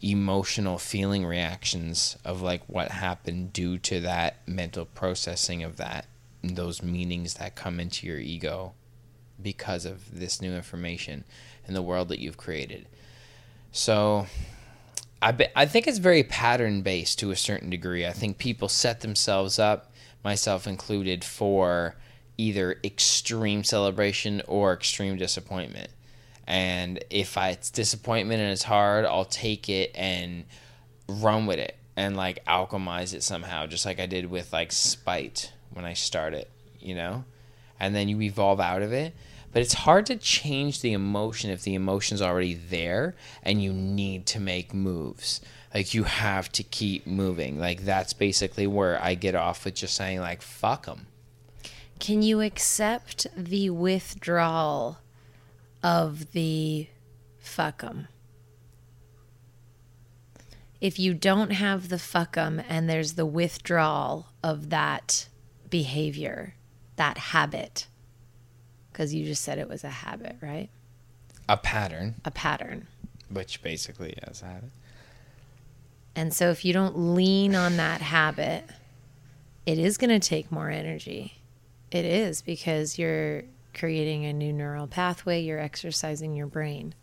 emotional feeling reactions of like what happened due to that mental processing of that those meanings that come into your ego because of this new information in the world that you've created. So I be, I think it's very pattern based to a certain degree. I think people set themselves up, myself included, for either extreme celebration or extreme disappointment. And if I, it's disappointment and it's hard, I'll take it and run with it and like alchemize it somehow, just like I did with like spite when I started, you know? And then you evolve out of it. But it's hard to change the emotion if the emotion's already there and you need to make moves. Like you have to keep moving. Like that's basically where I get off with just saying like fuck them. Can you accept the withdrawal of the fuck 'em? If you don't have the fuck 'em and there's the withdrawal of that behavior, that habit, because you just said it was a habit, right? A pattern, A pattern. which basically is a habit. And so if you don't lean on that habit, it is going to take more energy. It is because you're creating a new neural pathway, you're exercising your brain.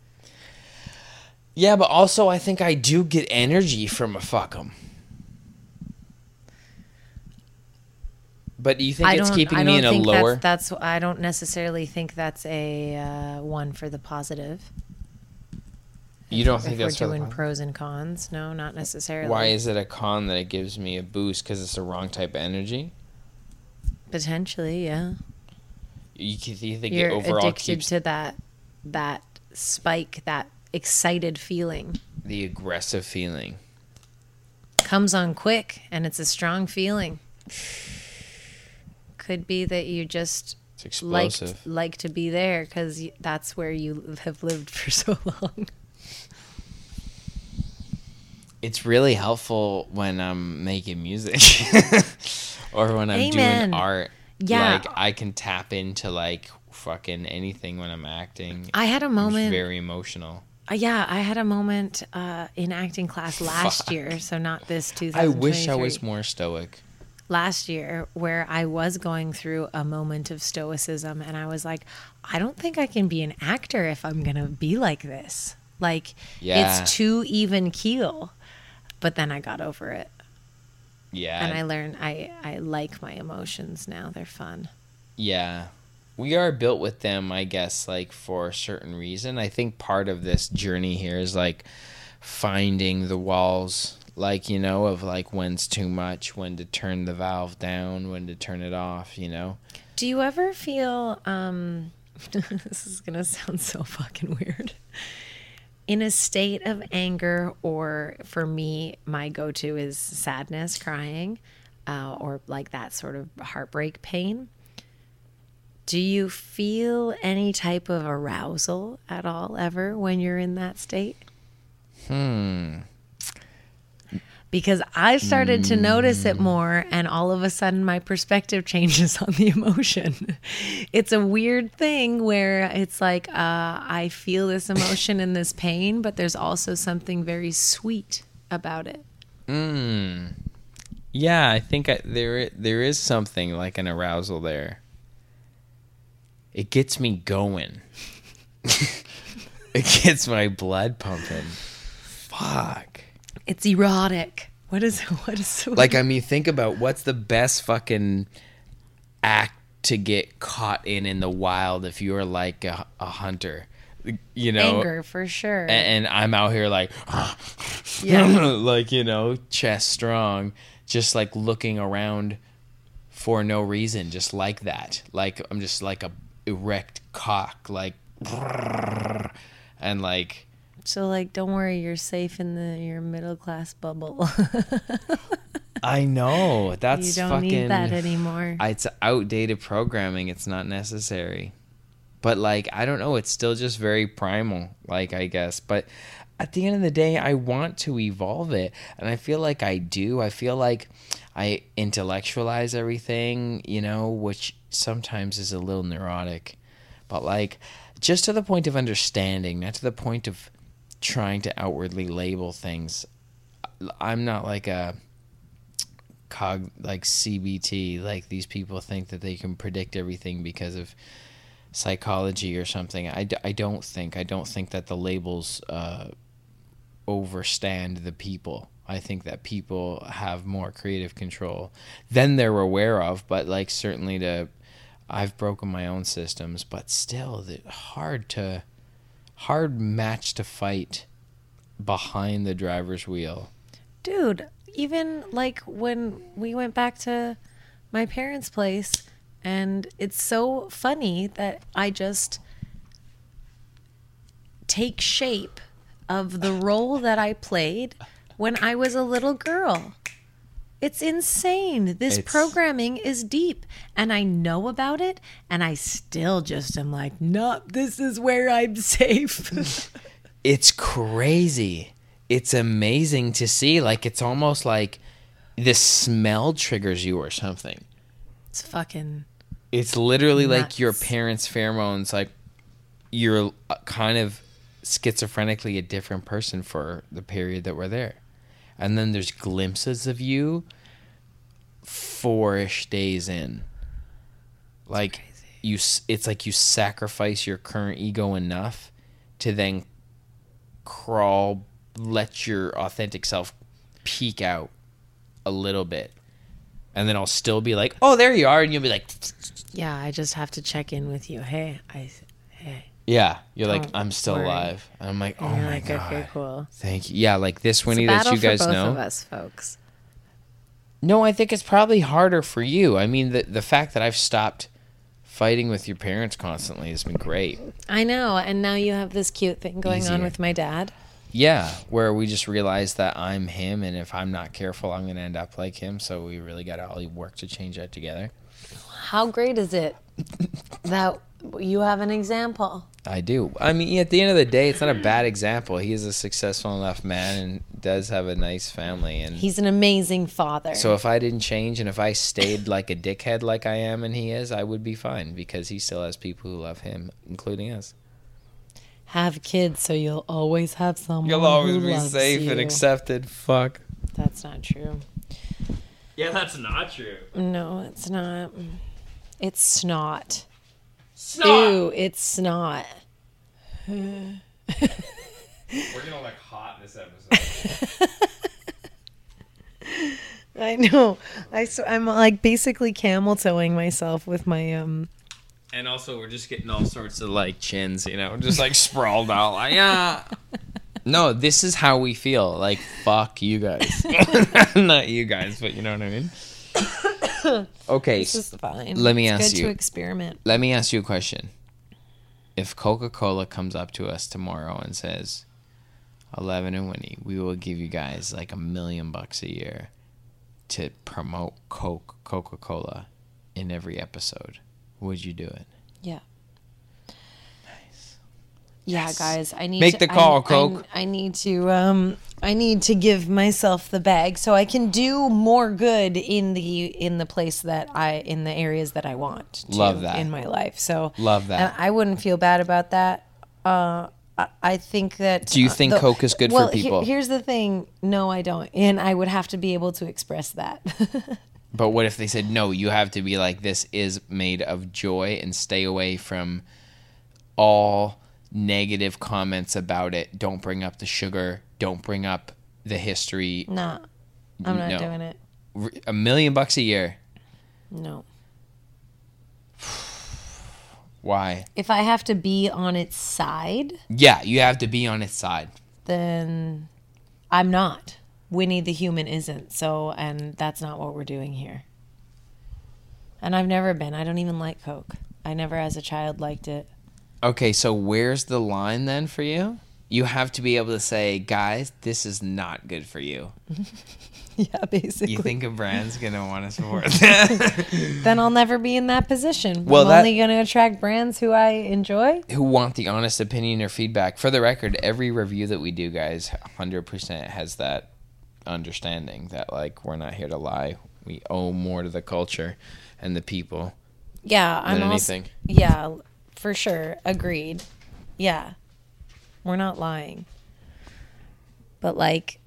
Yeah, but also I think I do get energy from a fuck 'em. But do you think I it's keeping me in a think lower? that's, that's I don't necessarily think that's a uh, one for the positive. You don't if think we're that's the doing pros and cons? No, not necessarily. Why is it a con that it gives me a boost? Because it's the wrong type of energy. potentially? Yeah, You, you think you're it overall addicted keeps to that that spike, that excited feeling. the aggressive feeling? Comes on quick, and it's a strong feeling. Could be that you just like like to be there because that's where you have lived for so long. It's really helpful when I'm making music or when I'm Amen. doing art. Yeah. Like I can tap into like fucking anything when I'm acting. I had a moment. very emotional. Uh, yeah, I had a moment uh, in acting class last Fuck. year, so not this I wish I was more stoic. last year where I was going through a moment of stoicism and I was like, I don't think I can be an actor if I'm going to be like this. Like Yeah. it's too even keel. But then I got over it Yeah. and I learn I I like my emotions now. They're fun. Yeah. We are built with them, I guess, like for a certain reason. I think part of this journey here is like finding the walls, like, you know, of like when's too much, when to turn the valve down, when to turn it off, you know? Do you ever feel um this is going to sound so fucking weird. In a state of anger or for me my go-to is sadness, crying, uh, or like that sort of heartbreak pain. Do you feel any type of arousal at all ever when you're in that state? Hmm. Because I've started to notice it more, and all of a sudden my perspective changes on the emotion. It's a weird thing where it's like uh, I feel this emotion and this pain, but there's also something very sweet about it. Mm. Yeah, I think I, there there is something like an arousal there. It gets me going. it gets my blood pumping. Fuck. It's erotic. What is what is Like I mean, think about what's the best fucking act to get caught in in the wild if you're like a, a hunter, you know. anger for sure. A- And, I'm out here like, Yeah. like you know, chest strong, just like looking around for no reason, just like that. Like I'm just like a erect cock, like, and like so like, don't worry, you're safe in the your middle class bubble. I know that's you don't fucking. need that anymore. It's outdated programming. It's not necessary. But like I don't know, it's still just very primal, like I guess. But at the end of the day, I want to evolve it, and I feel like I do. I feel like I intellectualize everything, you know, which sometimes is a little neurotic. But like just to the point of understanding, not to the point of trying to outwardly label things. I'm not like a cog like CBT like these people think that they can predict everything because of psychology or something. I, d- I don't think. I don't think that the labels uh, overstand the people. I think that people have more creative control than they're aware of but like certainly to I've broken my own systems but still the hard to hard match to fight behind the driver's wheel Dude, even like when we went back to my parents' place, and it's so funny that I just take shape of the role that I played when I was a little girl. It's insane. This It's- programming is deep, and I know about it, and I still just am like, no, this is where I'm safe. it's crazy. It's amazing to see. Like it's almost like the smell triggers you or something. it's fucking It's literally like your parents' pheromones. Like you're uh, kind of schizophrenically a different person for the period that we're there, and then there's glimpses of you four-ish days in. Like you, it's like you sacrifice your current ego enough to then crawl, let your authentic self peek out a little bit. And then I'll still be like, oh, there you are. And you'll be like, Yeah, I just have to check in with you. Hey, I, hey, Yeah, you're like, Don't I'm still worry. alive. And I'm like, oh you're my like, god, okay, cool. thank you. Yeah, like this Winny that battle you guys for both know. of us, folks. No, I think it's probably harder for you. I mean, the the fact that I've stopped fighting with your parents constantly has been great. I know, and now you have this cute thing going on with my dad. Yeah, where we just realize that I'm him, and if I'm not careful, I'm gonna end up like him. So we really got to all work to change that together. How great is it that you have an example? I do. I mean, at the end of the day, it's not a bad example. He is a successful enough man and does have a nice family. And He's an amazing father. so, if I didn't change and if I stayed like a dickhead like I am and he is, I would be fine because he still has people who love him, including us. have kids, so you'll always have someone. You'll who loves you. And accepted. Fuck. That's not true. Yeah, that's not true. No, it's not. It's snot. Ew, it's snot. We're gonna look hot this episode. I know. I so I'm like basically camel toeing myself with my um. and also, we're just getting all sorts of like chins, you know, just like sprawled out. Like, yeah. No, this is how we feel. Like, fuck you guys. Not you guys, but you know what I mean. Okay, This is fine. let me it's ask good you. to experiment. let me ask you a question. If Coca Cola comes up to us tomorrow and says, Ellevan and Winny, we will give you guys like a million bucks a year to promote Coke Coca Cola in every episode, would you do it? Yeah. Yeah, guys, I need Make to, the call, I, Coke. I, I need to um I need to give myself the bag so I can do more good in the in the place that I in the areas that I want to Love that. in my life. So Love that. and I wouldn't feel bad about that. Uh I- I think that. Do you uh, think the- Coke is good for well, he- people? here's the thing. No, I don't, and I would have to be able to express that. But what if they said no? You have to be like this is made of joy and stay away from all negative comments about it. Don't bring up the sugar. Don't bring up the history. nah, I'm not No. doing it. A million bucks a year. No. Why? If I have to be on its side, Yeah, you have to be on its side. then I'm not. Winny the human isn't. So, and that's not what we're doing here. And I've never been. I don't even like Coke. I never, as a child, liked it. Okay, so where's the line then for you? You have to be able to say, guys, this is not good for you. Yeah, basically. You think a brand's gonna want to support that? then I'll never be in that position. Well, I'm that- only going to attract brands who I enjoy. who want the honest opinion or feedback. For the record, every review that we do, guys, 100% has that understanding that, like, we're not here to lie. We owe more to the culture and the people Yeah, I'm also, anything. Yeah, for sure. Agreed. Yeah. We're not lying. But like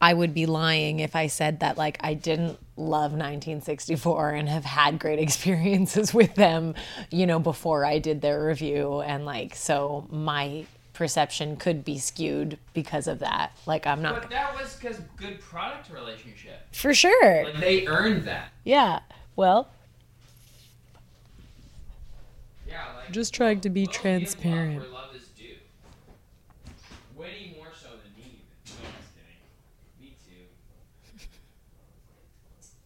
I would be lying if I said that like I didn't love 1964 and have had great experiences with them, you know, before I did their review and like so my perception could be skewed because of that. Like I'm not But that was because good product relationship. For sure. they earned that. Yeah. Well, Yeah, like, just trying to be transparent. love is due. Way more so than me. No, just kidding. Me too.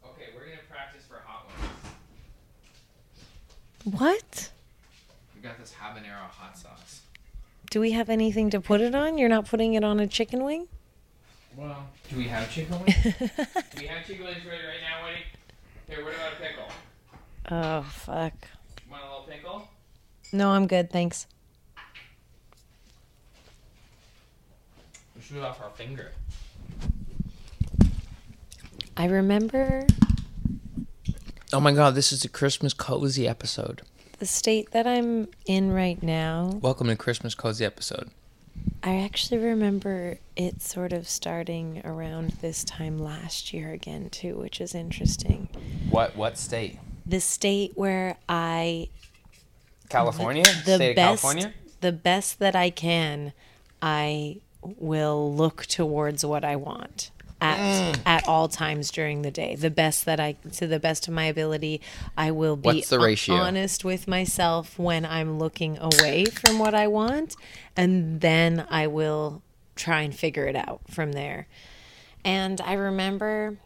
Okay, we're gonna practice for hot ones. What? We got this habanero hot sauce. Do we have anything to put it on? You're not putting it on a chicken wing? Well, do we have chicken wings? do we have chicken wings ready right now, Woody? Here, what about a pickle? Oh, fuck. Want a little pickle? No, I'm good, thanks. We shoot off our finger. I remember Oh my god, this is a Christmas cozy episode. the state that I'm in right now. Welcome to Christmas cozy episode. I actually remember it sort of starting around this time last year again, too, which is interesting. What what state? The state where I California? the state best of California? the best that I can, I will look towards what I want. at mm. at all times during the day. The best that I to the best of my ability, I will be What's the ratio? honest with myself when I'm looking away from what I want and then I will try and figure it out from there. And I remember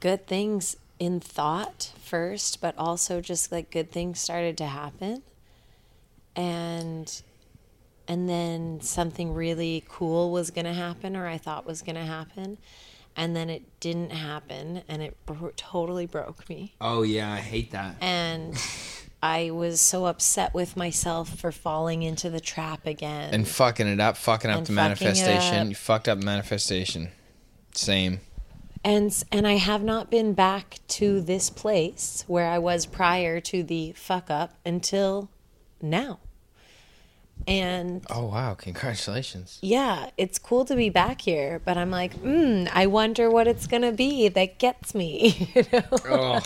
good things in thought first, but also just like good things started to happen. And and then something really cool was going to happen or I thought was going to happen. And then it didn't happen and it bro- totally broke me. Oh yeah, I hate that. And I was so upset with myself for falling into the trap again. And fucking it up, fucking up And the fucking manifestation. up. You fucked up manifestation. Same. And and I have not been back to this place where I was prior to the fuck up until now. And Oh wow, congratulations. yeah, it's cool to be back here, but I'm like, mm, I wonder what it's gonna be that gets me. you know? Oh,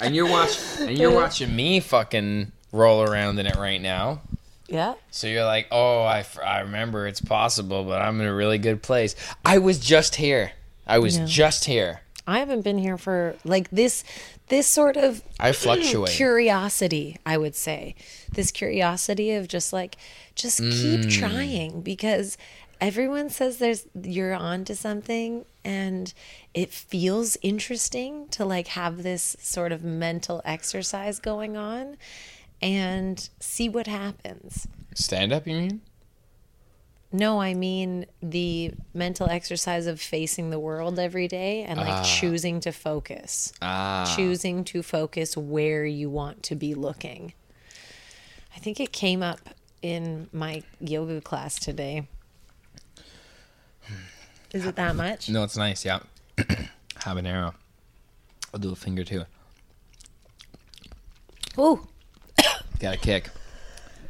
and you're watching, and you're watching me fucking roll around in it right now. Yeah. So you're like, oh, I, f- I remember it's possible, but I'm in a really good place. I was just here. I was Yeah. just here. I haven't been here for like this this sort of I fluctuate. curiosity, I would say. This curiosity of just like just keep Mm. trying because everyone says there's you're on to something and it feels interesting to like have this sort of mental exercise going on and see what happens. Stand up, you mean? No, I mean the mental exercise of facing the world every day and like choosing to focus. Ah. Choosing to focus where you want to be looking. I think it came up in my yoga class today. Is it that much? No, it's nice. Yeah. Habanero. I'll do a finger too. Ooh, Got a kick.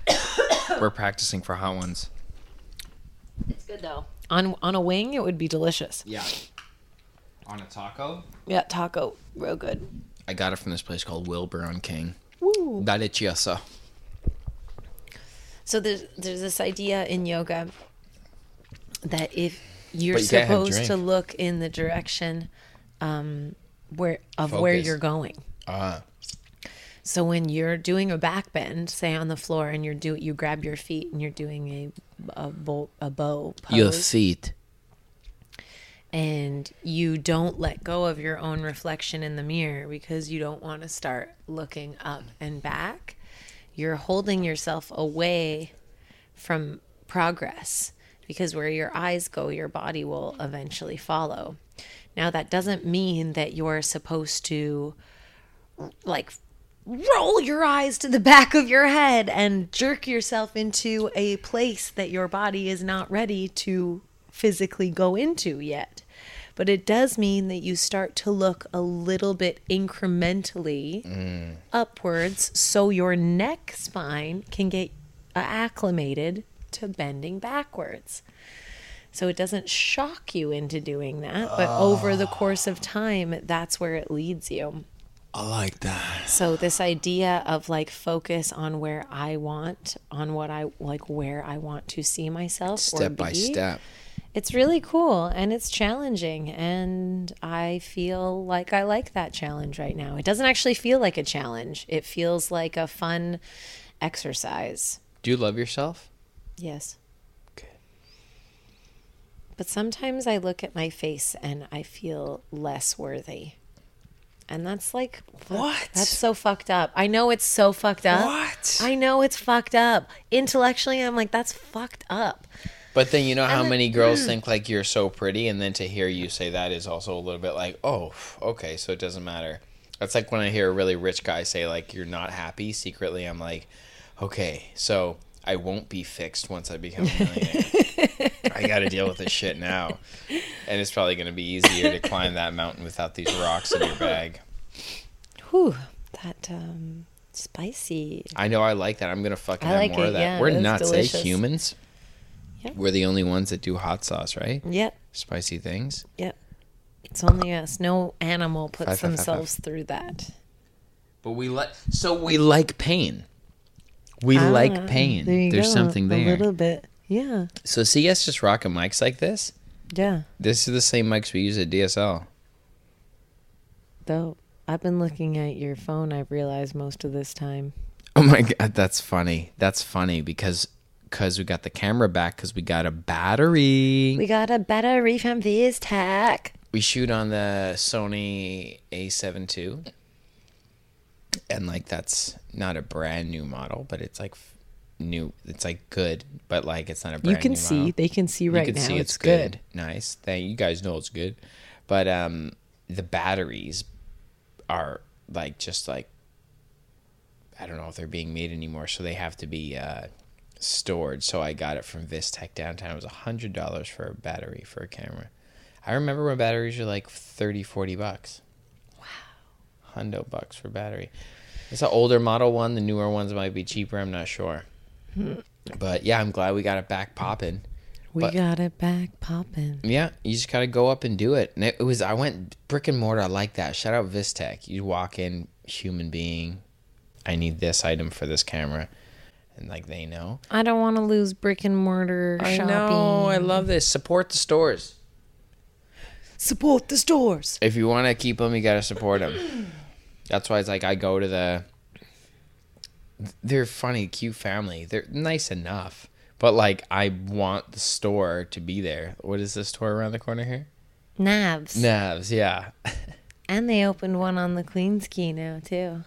We're practicing for hot ones. It's good though. On on a wing, it would be delicious. Yeah. On a taco? Yeah, taco, real good. I got it from this place called Wilbur on King. Woo. Delicioso. So there's there's this idea in yoga that if you're you supposed to look in the direction um, where of where you're going. Ah. So when you're doing a back bend, say on the floor, and you're do you grab your feet and you're doing a a bow, a bow pose, your feet. and you don't let go of your own reflection in the mirror because you don't want to start looking up and back. You're holding yourself away from progress because where your eyes go, your body will eventually follow. Now, that doesn't mean that you're supposed to like roll your eyes to the back of your head and jerk yourself into a place that your body is not ready to physically go into yet. But it does mean that you start to look a little bit incrementally mm. upwards so your neck spine can get acclimated to bending backwards. So it doesn't shock you into doing that, but over the ah. course of time, that's where it leads you. I like that. So this idea of like focus on where I want, on what I like, where I want to see myself Step by step. It's really cool and it's challenging, and I feel like I like that challenge right now. It doesn't actually feel like a challenge; it feels like a fun exercise. Do you love yourself? Yes. Good. But sometimes I look at my face and I feel less worthy. And that's like What? That's so fucked up. I know it's so fucked up. What? I know it's fucked up. Intellectually, I'm like that's fucked up. But then you know how then- many girls hmm. think like you're so pretty, and then to hear you say that is also a little bit like, oh, okay, so it doesn't matter. That's like when I hear a really rich guy say like you're not happy secretly. I'm like, okay, so I won't be fixed once I become a millionaire. I got to deal with this shit now, and it's probably going to be easier to climb that mountain without these rocks in your bag. Whew, that um spicy. I know I like that. I'm gonna fucking I have like more it, of that. yeah, We're nuts, eh? Humans. Yep. We're the only ones that do hot sauce, right? Yep, Spicy things. yep. It's only us. No animal puts Five, five, five, five. themselves through that. But we like so we like pain. We Ah, like pain. there you There's go, something there. A little bit. Yeah. So see us just rocking mics like this. Yeah. This is the same mics we use at DSL. Though I've been looking at your phone, I've realized most of this time. Oh my god, that's funny. That's funny because because we got the camera back because we got a battery. We got a battery from Vistek. we shoot on the Sony A7 II. And like that's not a brand new model, but it's like new. It's like good, but like it's not a brand You can see, model. they can see right you can now. see it's, it's, good. good. Nice. Thank you guys know it's good. But um the batteries are like just like I don't know if they're being made anymore, so they have to be uh stored. So I got it from Vistek downtown. It was a hundred dollars for a battery for a camera. I remember when batteries were like 30, 40 bucks. Wow. Hundo bucks for battery. It's an older model one. The newer ones might be cheaper. I'm not sure. But yeah, I'm glad we got it back popping. We But- got it back popping. Yeah, you just gotta go up and do it. And it was I went brick and mortar. I like that. Shout out Vistek. You walk in, human being. I need this item for this camera, and like they know. I don't want to lose brick and mortar I shopping. know. I love this. Support the stores. Support the stores. If you want to keep them, you gotta support them. That's why it's like I go to the. They're funny, cute family. They're nice enough, but like I want the store to be there. What is the store around the corner here? Navs. Navs, yeah. And they opened one on the Queens Quay now too.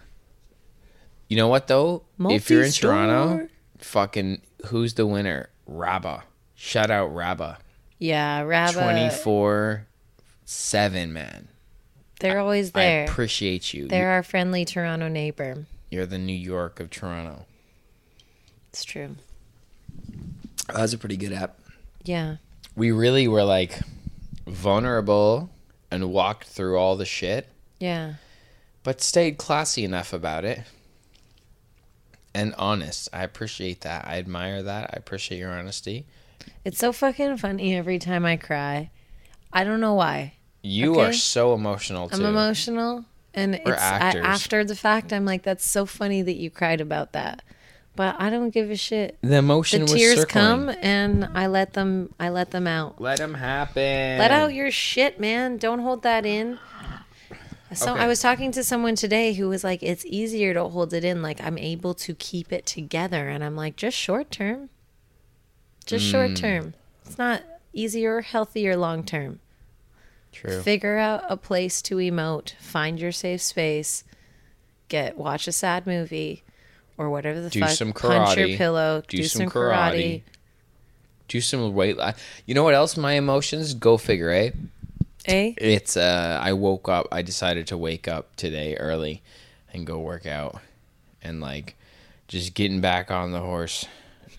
You know what though? if you're in Toronto, fucking who's the winner? Rabba. Shout out Rabba. Yeah, Rabba. Twenty four seven man. They're always I there. appreciate you. They're our friendly Toronto neighbor. You're the New York of Toronto. It's true. Oh, that's a pretty good app. Yeah. We really were like vulnerable and walked through all the shit, Yeah. but stayed classy enough about it. And honest. I appreciate that. I admire that. I appreciate your honesty. It's so fucking funny every time I cry. I don't know why. You Okay. are so emotional too. I'm emotional, and We're it's I, actors. after the fact. I'm like, that's so funny that you cried about that, but I don't give a shit. The emotion The was tears circling. come, and I let them. I let them out. Let them happen. Let out your shit, man. Don't hold that in. So Okay. I was talking to someone today who was like, "It's easier to hold it in. Like I'm able to keep it together." And I'm like, "Just short term. Just Mm. short term. It's not easier, healthier, long term. True. Figure out a place to emote. Find your safe space. Get watch a sad movie, or whatever the Do fuck. some Punch your karate. pillow. Do Do, some some karate. karate. Do some weight. li- You know what else? My emotions go figure. Eh? Eh? It's uh. I woke up. I decided to wake up today early, and go work out, and like, just getting back on the horse,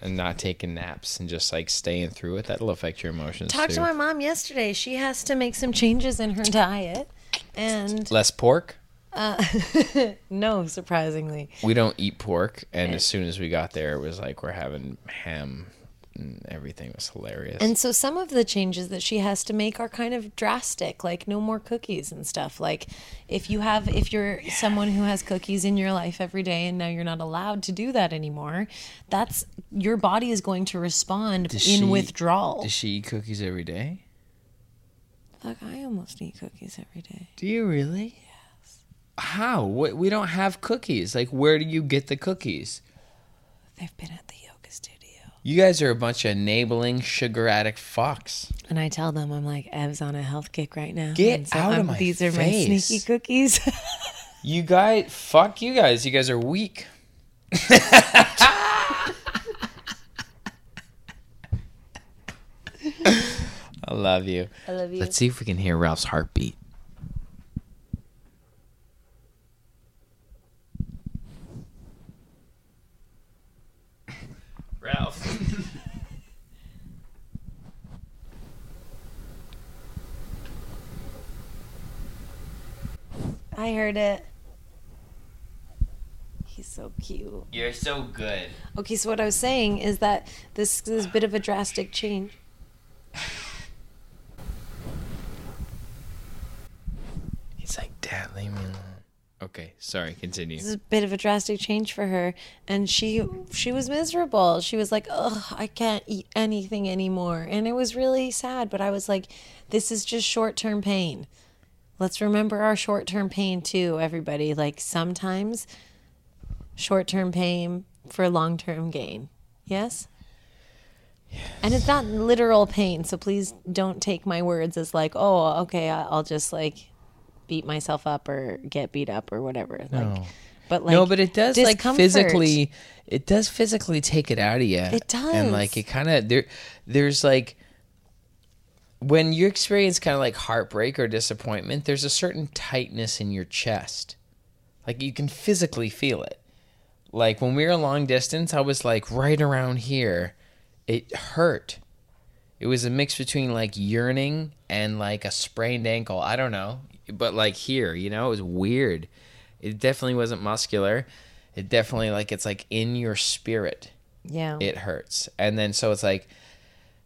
and not taking naps, and just like staying through it. That'll affect your emotions Talked too. to my mom yesterday. She has to make some changes in her diet, and Less pork. Uh, no, surprisingly, We don't eat pork, and eh. as soon as we got there, it was like we're having ham, and everything was hilarious. And so some of the changes that she has to make are kind of drastic, like no more cookies and stuff. Like if you have if you're someone who has cookies in your life every day and now you're not allowed to do that anymore, that's your body is going to respond Does in she- withdrawal. Does she eat cookies every day? Like I almost eat cookies every day. Do you really? Yes. How? We we don't have cookies. Like, where do you get the cookies? They've been at the yoga studio. You guys are a bunch of enabling sugar addict fucks. And I tell them I'm like Ev's on a health kick right now. Get so out um, of I'm- my These are my sneaky cookies. You guys, fuck you guys. You guys are weak. I love you. I love you. Let's see if we can hear Ralph's heartbeat. Ralph. I heard it. He's so cute. You're so good. Okay, so what I was saying is that this is a bit of a drastic change. He's like, Dad, leave me alone. Okay, sorry. Continue. This is a bit of a drastic change for her, and she she was miserable. She was like, "Ugh, I can't eat anything anymore," and it was really sad. But I was like, "This is just short term pain. Let's remember our short term pain too, everybody. Like sometimes short term pain for long term gain. Yes." And it's not literal pain, so please don't take my words as like, oh, okay, I'll just like beat myself up or get beat up or whatever. Like, but like, no, but it does like physically. It does physically take it out of you. It does, and like it kind of there. There's like when you experience kind of like heartbreak or disappointment. There's a certain tightness in your chest, like you can physically feel it. Like when we were long distance, I was like right around here. It hurt. It was a mix between like yearning and like a sprained ankle. I don't know, but like here, you know, it was weird. It definitely wasn't muscular. It definitely like it's like in your spirit. Yeah. It hurts. And then so it's like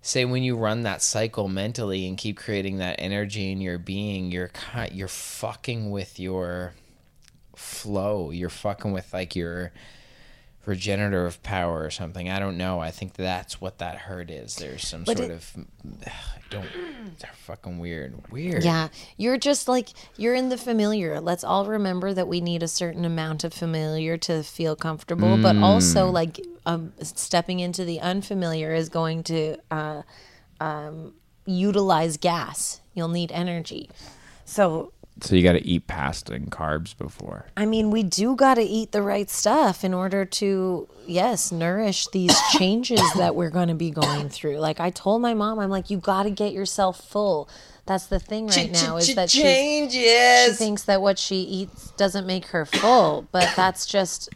say when you run that cycle mentally and keep creating that energy in your being, you're kind you're fucking with your flow. You're fucking with like your regenerative power or something. I don't know. I think that's what that hurt is. There's some But sort it- of I don't they're fucking weird. Weird. Yeah, you're just like you're in the familiar. Let's all remember that we need a certain amount of familiar to feel comfortable, but Mm. also like um, stepping into the unfamiliar is going to uh, um, utilize gas. You'll need energy. So, So you got to eat pasta and carbs before. I mean, we do got to eat the right stuff in order to, yes, nourish these changes that we're going to be going through. Like I told my mom, I'm like, you got to get yourself full. That's the thing right now is that she's, she changes. thinks that what she eats doesn't make her full, but that's just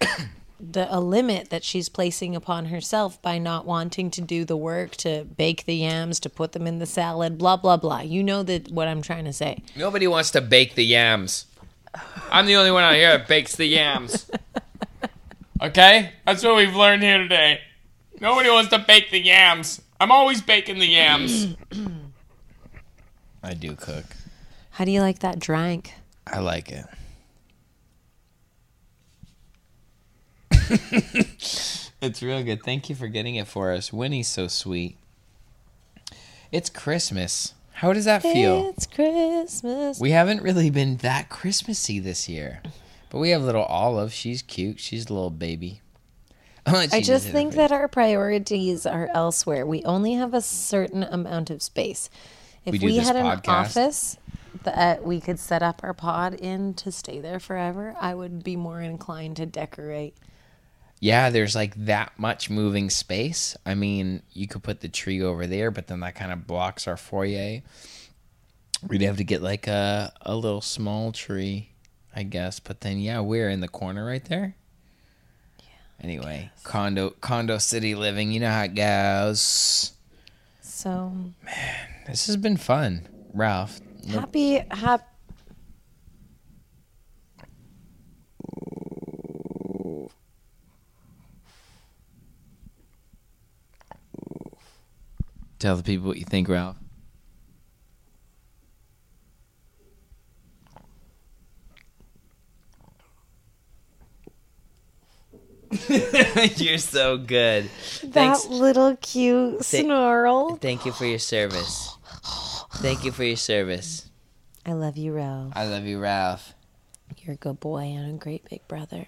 the a limit that she's placing upon herself by not wanting to do the work to bake the yams, to put them in the salad, blah blah blah. You know that what I'm trying to say. Nobody wants to bake the yams. I'm the only one out here that bakes the yams. Okay? That's what we've learned here today. Nobody wants to bake the yams. I'm always baking the yams. I do cook. How do you like that drink I like it. it's real good. Thank you for getting it for us. Winny's so sweet. It's Christmas. How does that feel? It's Christmas. We haven't really been that Christmassy this year. But we have little Olive. She's cute. She's a little baby. I just think that our priorities are elsewhere. We only have a certain amount of space. If We we, had an podcast. office that we could set up our pod in to stay there forever, I would be more inclined to decorate. Yeah, there's like that much moving space. I mean, you could put the tree over there, but then that kind of blocks our foyer. We'd have to get like a a little small tree, I guess. But then yeah, we're in the corner right there. Yeah, anyway, condo condo city living, you know how it goes. So man, This has been fun, Ralph. happy, happy. Tell the people what you think, Ralph. You're so good. That Thanks. little cute snarl. Thank you for your service. Thank you for your service. I love you, Ralph. I love you, Ralph. You're a good boy and a great big brother.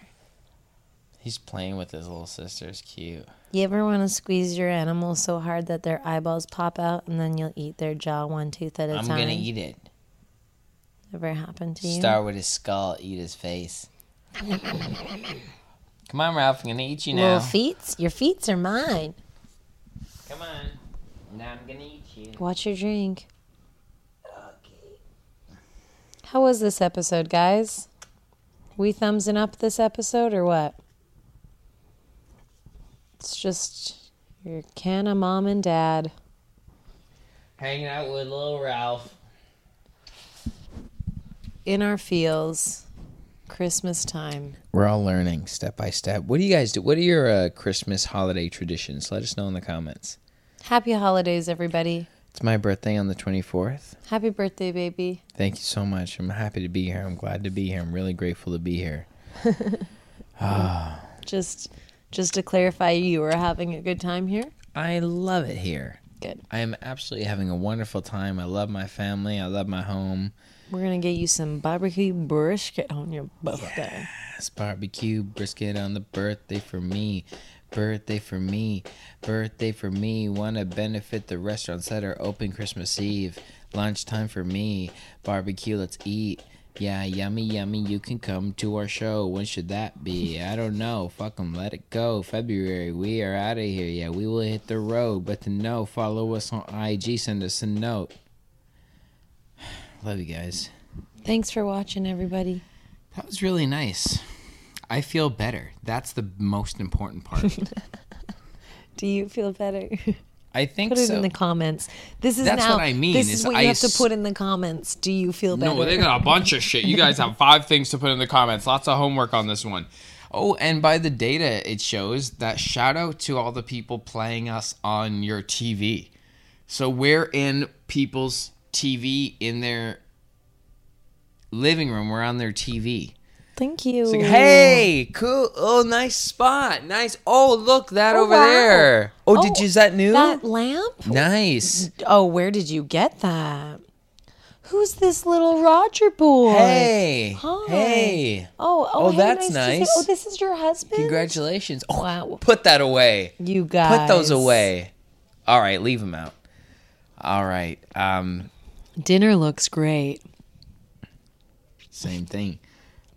He's playing with his little sister. It's cute. You ever want to squeeze your animal so hard that their eyeballs pop out and then you'll eat their jaw one tooth at a I'm time? I'm gonna eat it. Ever happened to you? Start with his skull, eat his face. Come on, Ralph. I'm gonna eat you now. Little feet? Your feet are mine. Come on. Now I'm gonna eat you. Watch your drink. Okay. How was this episode, guys? We thumbsing up this episode or what? It's just your can of mom and dad. Hanging out with little Ralph. in our fields, Christmas time. We're all learning step by step. What do you guys do? What are your uh, Christmas holiday traditions? Let us know in the comments. Happy holidays, everybody. It's my birthday on the 24th. Happy birthday, baby. Thank you so much. I'm happy to be here. I'm glad to be here. I'm really grateful to be here. Just just to clarify, you are having a good time here? I love it here. Good. I am absolutely having a wonderful time. I love my family. I love my home. We're gonna get you some barbecue brisket on your birthday. Yes, barbecue brisket on the birthday for me. Birthday for me. Birthday for me. Want to benefit the restaurants that are open Christmas Eve. Lunchtime for me. Barbecue, let's eat. Yeah, yummy, yummy. You can come to our show. When should that be? I don't know. Fuck 'em, let it go. February, we are out of here. Yeah, we will hit the road. But to know, follow us on IG. Send us a note. Love you guys. Thanks for watching, everybody. That was really nice. I feel better. That's the most important part. Do you feel better? I think put it so. in the comments. This is That's now. what I mean, This is is what I you have to put in the comments. Do you feel better? No, they got a bunch of shit. You guys have five things to put in the comments. Lots of homework on this one. Oh, and by the data, it shows that shout out to all the people playing us on your TV. So we're in people's TV in their living room. We're on their TV. Thank you. It's like, hey, cool. Oh, nice spot. Nice. Oh, look that Oh, over wow. there. Oh, did Oh, you is that new? that lamp? nice. Oh, where did you get that? Who's this little Roger boy? Hey. Hi. Hey. Oh, oh, Oh, hey, that's see- nice. Oh, this is your husband. Congratulations. Oh, Wow. put that away. You guys. Put those away. All right, leave them out. All right. Um, Dinner looks great. same thing.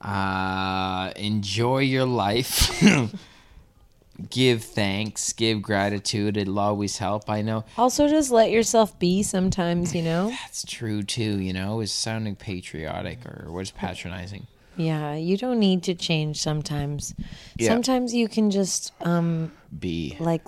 Uh, enjoy your life. give thanks, give gratitude. It'll always help. I know Also, just let yourself be sometimes, you know? that's true too. You know, is sounding patriotic or what is patronizing? Yeah, you don't need to change sometimes. Yeah. Sometimes you can just um Be. like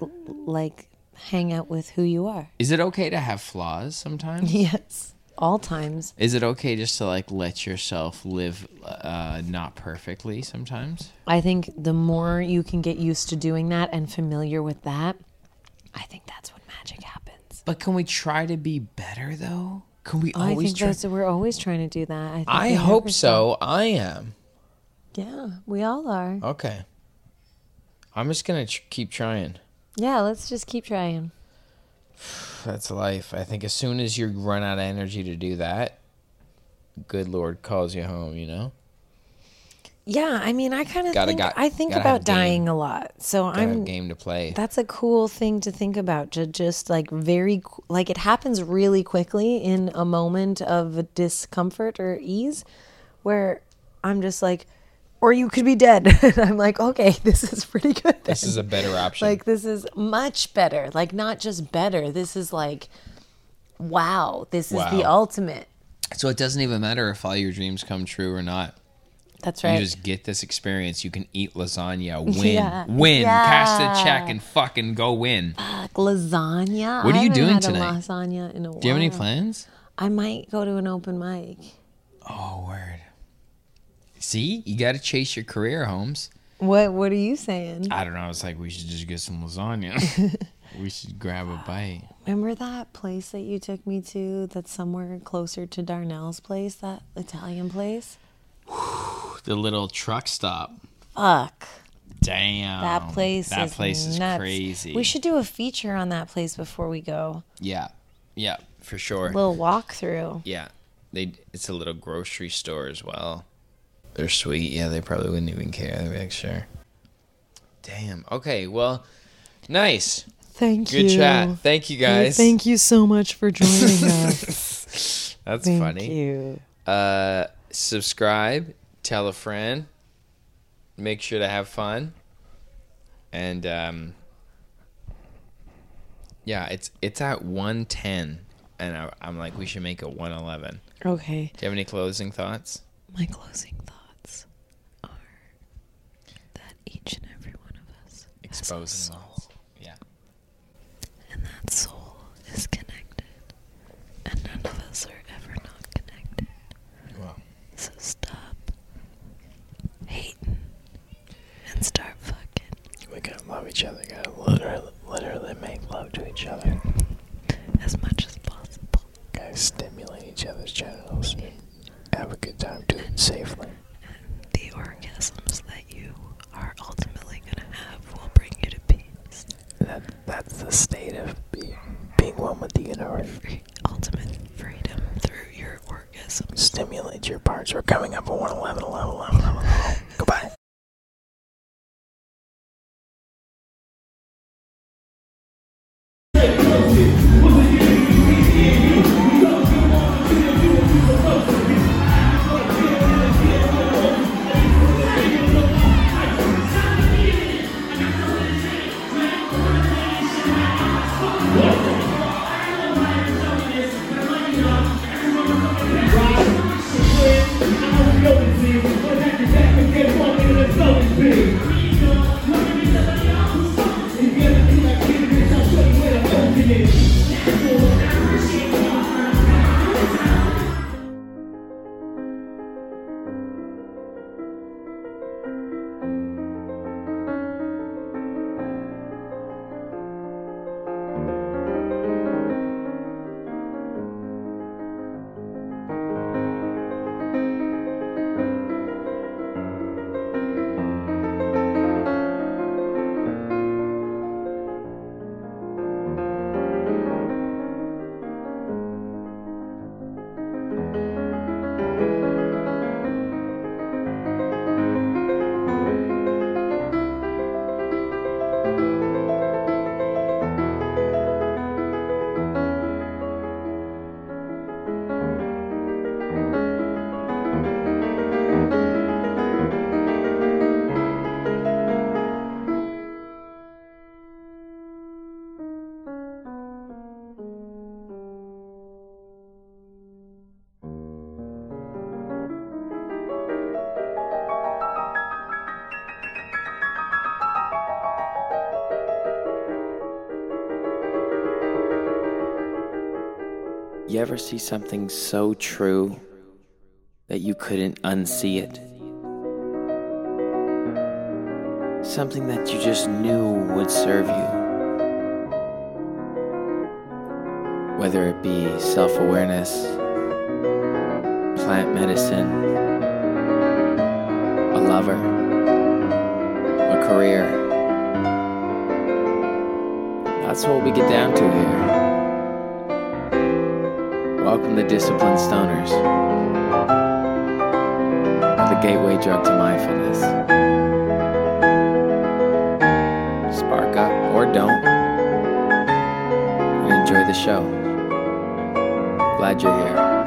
like hang out with who you are. Is it okay to have flaws sometimes? Yes. All times. Is it okay just to like let yourself live uh, not perfectly sometimes? I think the more you can get used to doing that and familiar with that, I think that's when magic happens. But can we try to be better though? Can we I always I think try? that's we're always trying to do that. I, think I hope so. I am. Yeah, we all are. Okay. I'm just gonna tr- keep trying. Yeah, let's just keep trying. That's life. I think as soon as you run out of energy to do that, good Lord calls you home. You know. Yeah, I mean, I kind of Gotta think got- I think gotta about dying a lot. So Got a I'm game to play. That's a cool thing to think about. To just like very like it happens really quickly in a moment of discomfort or ease, where I'm just like, or you could be dead. and I'm like, okay, this is pretty good. this is a better option. like this is much better. Like not just better. This is like, wow, this is the ultimate. so it doesn't even matter if all your dreams come true or not. That's right. You just get this experience. You can eat lasagna, win, Yeah. win, cash the check, and fucking go win. Fuck, lasagna. What are you doing tonight? Lasagna in a while. Do you have any plans? I might go to an open mic. Oh, word. See, you got to chase your career, Holmes. What What are you saying? I don't know. I was like, we should just get some lasagna. we should grab a bite. Remember that place that you took me to that's somewhere closer to Darnell's place, that Italian place? The little truck stop. Fuck. Damn. That place That is place is nuts. crazy. We should do a feature on that place before we go. Yeah. Yeah, for sure. A little walkthrough. yeah. They. It's a little grocery store as well. They're sweet. Yeah, they probably wouldn't even care. They'd be like, sure. Damn. Okay. Well, nice. Thank Good you. Good chat. Thank you guys. Thank you so much for joining us. That's Thank funny. Thank you. uh, subscribe, tell a friend, make sure to have fun, and um, yeah, it's it's at one ten, and I, I'm like, we should make it one eleven. Okay. Do you have any closing thoughts? My closing exposing soul, Yeah. And that soul is connected. And none of us are ever not connected. Wow. So stop hating and start fucking. We gotta love each other. Gotta literally, literally make love to each other. As much as possible. Gotta stimulate each other's genitals. Have a good time. doing it safely. And the orgasms that you are ultimately. that's the state of being, being one with the universe. Free, ultimate freedom through your orgasm. Stimulate your parts. We're coming up on 111, 111, 111. Goodbye. Ever see something so true that you couldn't unsee it? Something that you just knew would serve you. Whether it be self awareness, plant medicine, a lover, a career. That's what we get down to here. Welcome to Disciplined Stoners, the gateway drug to mindfulness. Spark up or don't, and enjoy the show. Glad you're here.